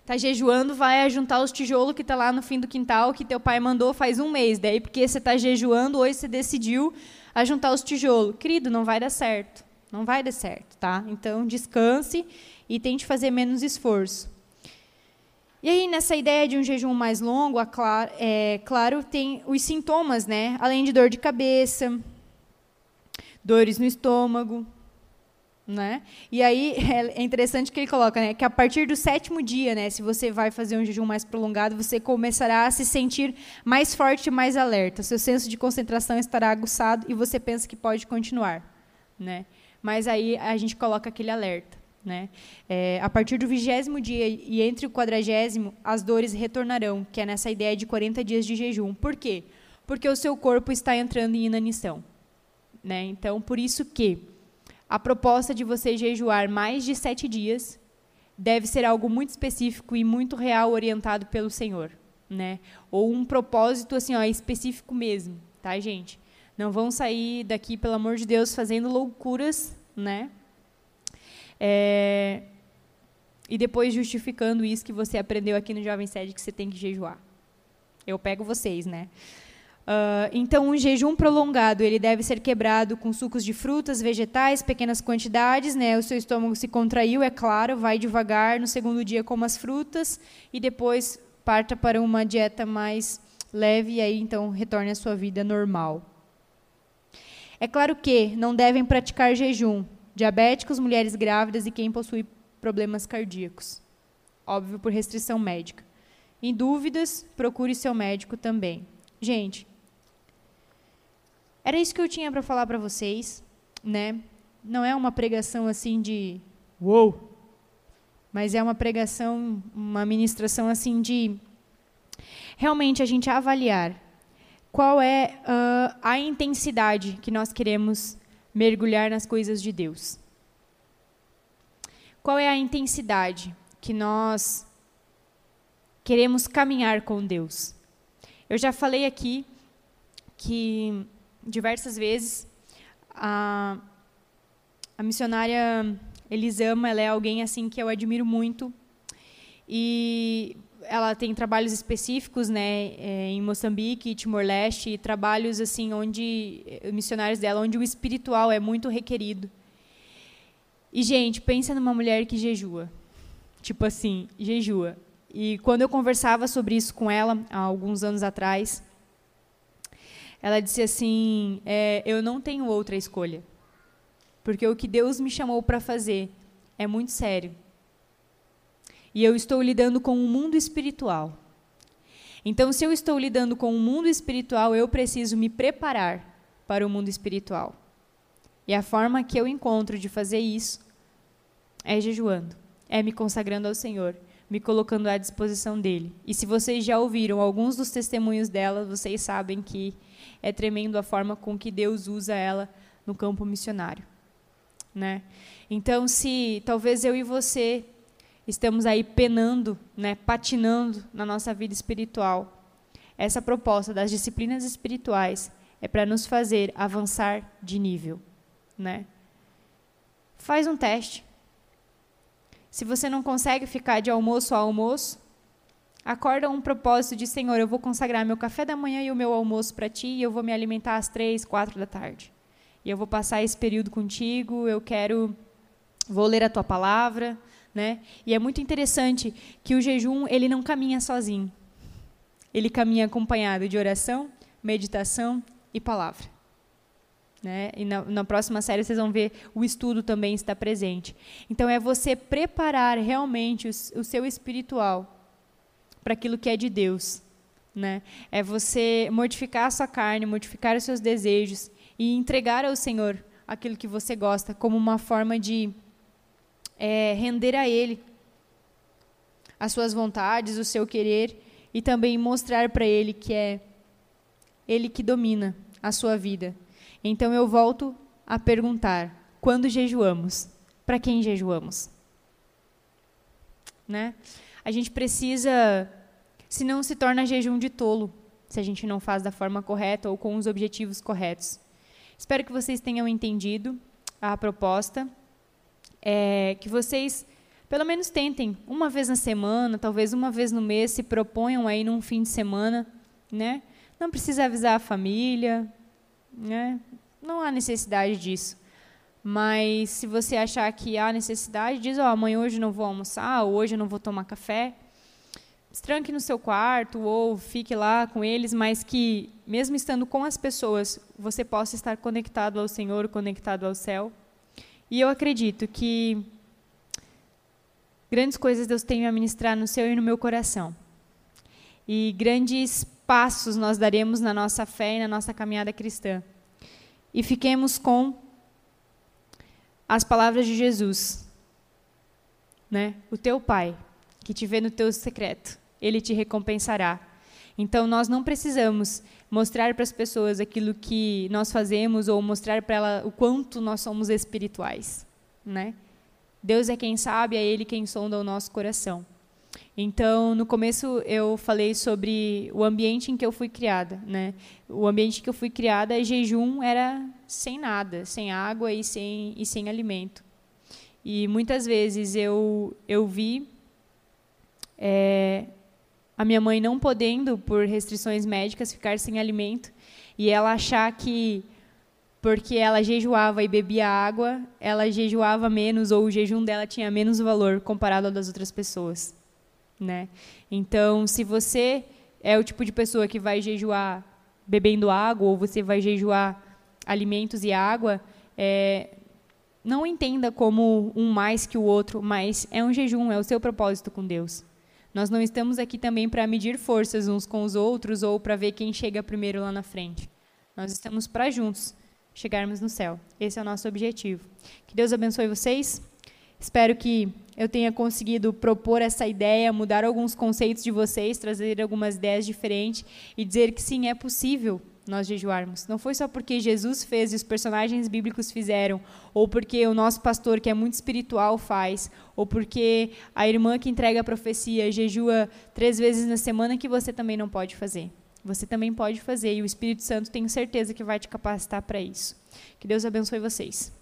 Tá jejuando, vai juntar os tijolos que tá lá no fim do quintal que teu pai mandou faz um mês. Daí, porque você tá jejuando, hoje você decidiu juntar os tijolos. Querido, não vai dar certo. Não vai dar certo, tá? Então, descanse e tente fazer menos esforço. E aí, nessa ideia de um jejum mais longo, é claro, tem os sintomas, né? Além de dor de cabeça, dores no estômago, né? E aí é interessante que ele coloca, né, que a partir do sétimo dia, né, se você vai fazer um jejum mais prolongado, você começará a se sentir mais forte e mais alerta. Seu senso de concentração estará aguçado e você pensa que pode continuar, né? Mas aí a gente coloca aquele alerta, né? É, a partir do vigésimo dia e entre o quadragésimo, as dores retornarão, que é nessa ideia de 40 dias de jejum. Por quê? Porque o seu corpo está entrando em inanição, né? Então, por isso que a proposta de você jejuar mais de sete dias deve ser algo muito específico e muito real, orientado pelo Senhor, né? Ou um propósito assim, ó, específico mesmo, tá, gente? Não vão sair daqui, pelo amor de Deus, fazendo loucuras, né? É... E depois justificando isso que você aprendeu aqui no Jovem Sede que você tem que jejuar. Eu pego vocês, né? Uh, então, um jejum prolongado ele deve ser quebrado com sucos de frutas, vegetais, pequenas quantidades. Né? O seu estômago se contraiu, é claro, vai devagar. No segundo dia, coma as frutas e depois parta para uma dieta mais leve e aí então retorne à sua vida normal. É claro que não devem praticar jejum diabéticos, mulheres grávidas e quem possui problemas cardíacos. Óbvio, por restrição médica. Em dúvidas, procure seu médico também. Gente, era isso que eu tinha para falar para vocês, né? Não é uma pregação assim de uou, mas é uma pregação, uma ministração assim de realmente a gente avaliar qual é uh, a intensidade que nós queremos mergulhar nas coisas de Deus. Qual é a intensidade que nós queremos caminhar com Deus? Eu já falei aqui que diversas vezes a, a missionária Elisama, ela é alguém assim que eu admiro muito e ela tem trabalhos específicos, né, é, em Moçambique Timor-Leste, trabalhos assim onde eh, missionários dela, onde o espiritual é muito requerido. E gente, pensa numa mulher que jejua, tipo assim, jejua. E quando eu conversava sobre isso com ela há alguns anos atrás, ela disse assim: é, eu não tenho outra escolha, porque o que Deus me chamou para fazer é muito sério e eu estou lidando com o um mundo espiritual. Então, se eu estou lidando com o um mundo espiritual, eu preciso me preparar para o mundo espiritual. E a forma que eu encontro de fazer isso é jejuando, é me consagrando ao Senhor, me colocando à disposição dele. E se vocês já ouviram alguns dos testemunhos dela, vocês sabem que é tremendo a forma com que Deus usa ela no campo missionário, né? Então, se talvez eu e você estamos aí penando, né, patinando na nossa vida espiritual. Essa proposta das disciplinas espirituais é para nos fazer avançar de nível, né? Faz um teste. Se você não consegue ficar de almoço a almoço, acorda um propósito de Senhor, eu vou consagrar meu café da manhã e o meu almoço para ti e eu vou me alimentar às três, quatro da tarde. E eu vou passar esse período contigo, eu quero, vou ler a tua palavra, né? E é muito interessante que o jejum ele não caminha sozinho. Ele caminha acompanhado de oração, meditação e palavra. Né? E na, na, próxima série vocês vão ver o estudo também está presente. Então é você preparar realmente o, o seu espiritual para aquilo que é de Deus. Né? É você mortificar a sua carne, mortificar os seus desejos e entregar ao Senhor aquilo que você gosta como uma forma de é, render a Ele as suas vontades, o seu querer e também mostrar para Ele que é Ele que domina a sua vida. Então eu volto a perguntar: quando jejuamos? Para quem jejuamos? Né? A gente precisa, se não se torna jejum de tolo, se a gente não faz da forma correta ou com os objetivos corretos. Espero que vocês tenham entendido a proposta é, que vocês pelo menos tentem uma vez na semana, talvez uma vez no mês, se proponham aí num fim de semana, né? Não precisa avisar a família, né? Não há necessidade disso. Mas se você achar que há necessidade, diz, ó, oh, amanhã hoje não vou almoçar, ou hoje eu não vou tomar café. Tranque no seu quarto ou fique lá com eles, mas que mesmo estando com as pessoas, você possa estar conectado ao Senhor, conectado ao céu. E eu acredito que grandes coisas Deus tem a ministrar no seu e no meu coração. E grandes passos nós daremos na nossa fé e na nossa caminhada cristã. E fiquemos com as palavras de Jesus. Né? O teu Pai, que te vê no teu secreto, ele te recompensará. Então nós não precisamos mostrar para as pessoas aquilo que nós fazemos ou mostrar para ela o quanto nós somos espirituais, né? Deus é quem sabe, é ele quem sonda o nosso coração. Então, no começo eu falei sobre o ambiente em que eu fui criada, né? O ambiente que eu fui criada, jejum era sem nada, sem água e sem e sem alimento. E muitas vezes eu eu vi é, a minha mãe não podendo, por restrições médicas, ficar sem alimento, e ela achar que porque ela jejuava e bebia água, ela jejuava menos ou o jejum dela tinha menos valor comparado ao das outras pessoas, né? Então, se você é o tipo de pessoa que vai jejuar bebendo água ou você vai jejuar alimentos e água, é, não entenda como um mais que o outro, mas é um jejum, é o seu propósito com Deus. Nós não estamos aqui também para medir forças uns com os outros ou para ver quem chega primeiro lá na frente. Nós estamos para juntos chegarmos no céu. Esse é o nosso objetivo. Que Deus abençoe vocês. Espero que eu tenha conseguido propor essa ideia, mudar alguns conceitos de vocês, trazer algumas ideias diferentes e dizer que sim, é possível nós jejuarmos. Não foi só porque Jesus fez e os personagens bíblicos fizeram, ou porque o nosso pastor, que é muito espiritual, faz, ou porque a irmã que entrega a profecia jejua três vezes na semana, que você também não pode fazer. Você também pode fazer, e o Espírito Santo tenho certeza que vai te capacitar para isso. Que Deus abençoe vocês.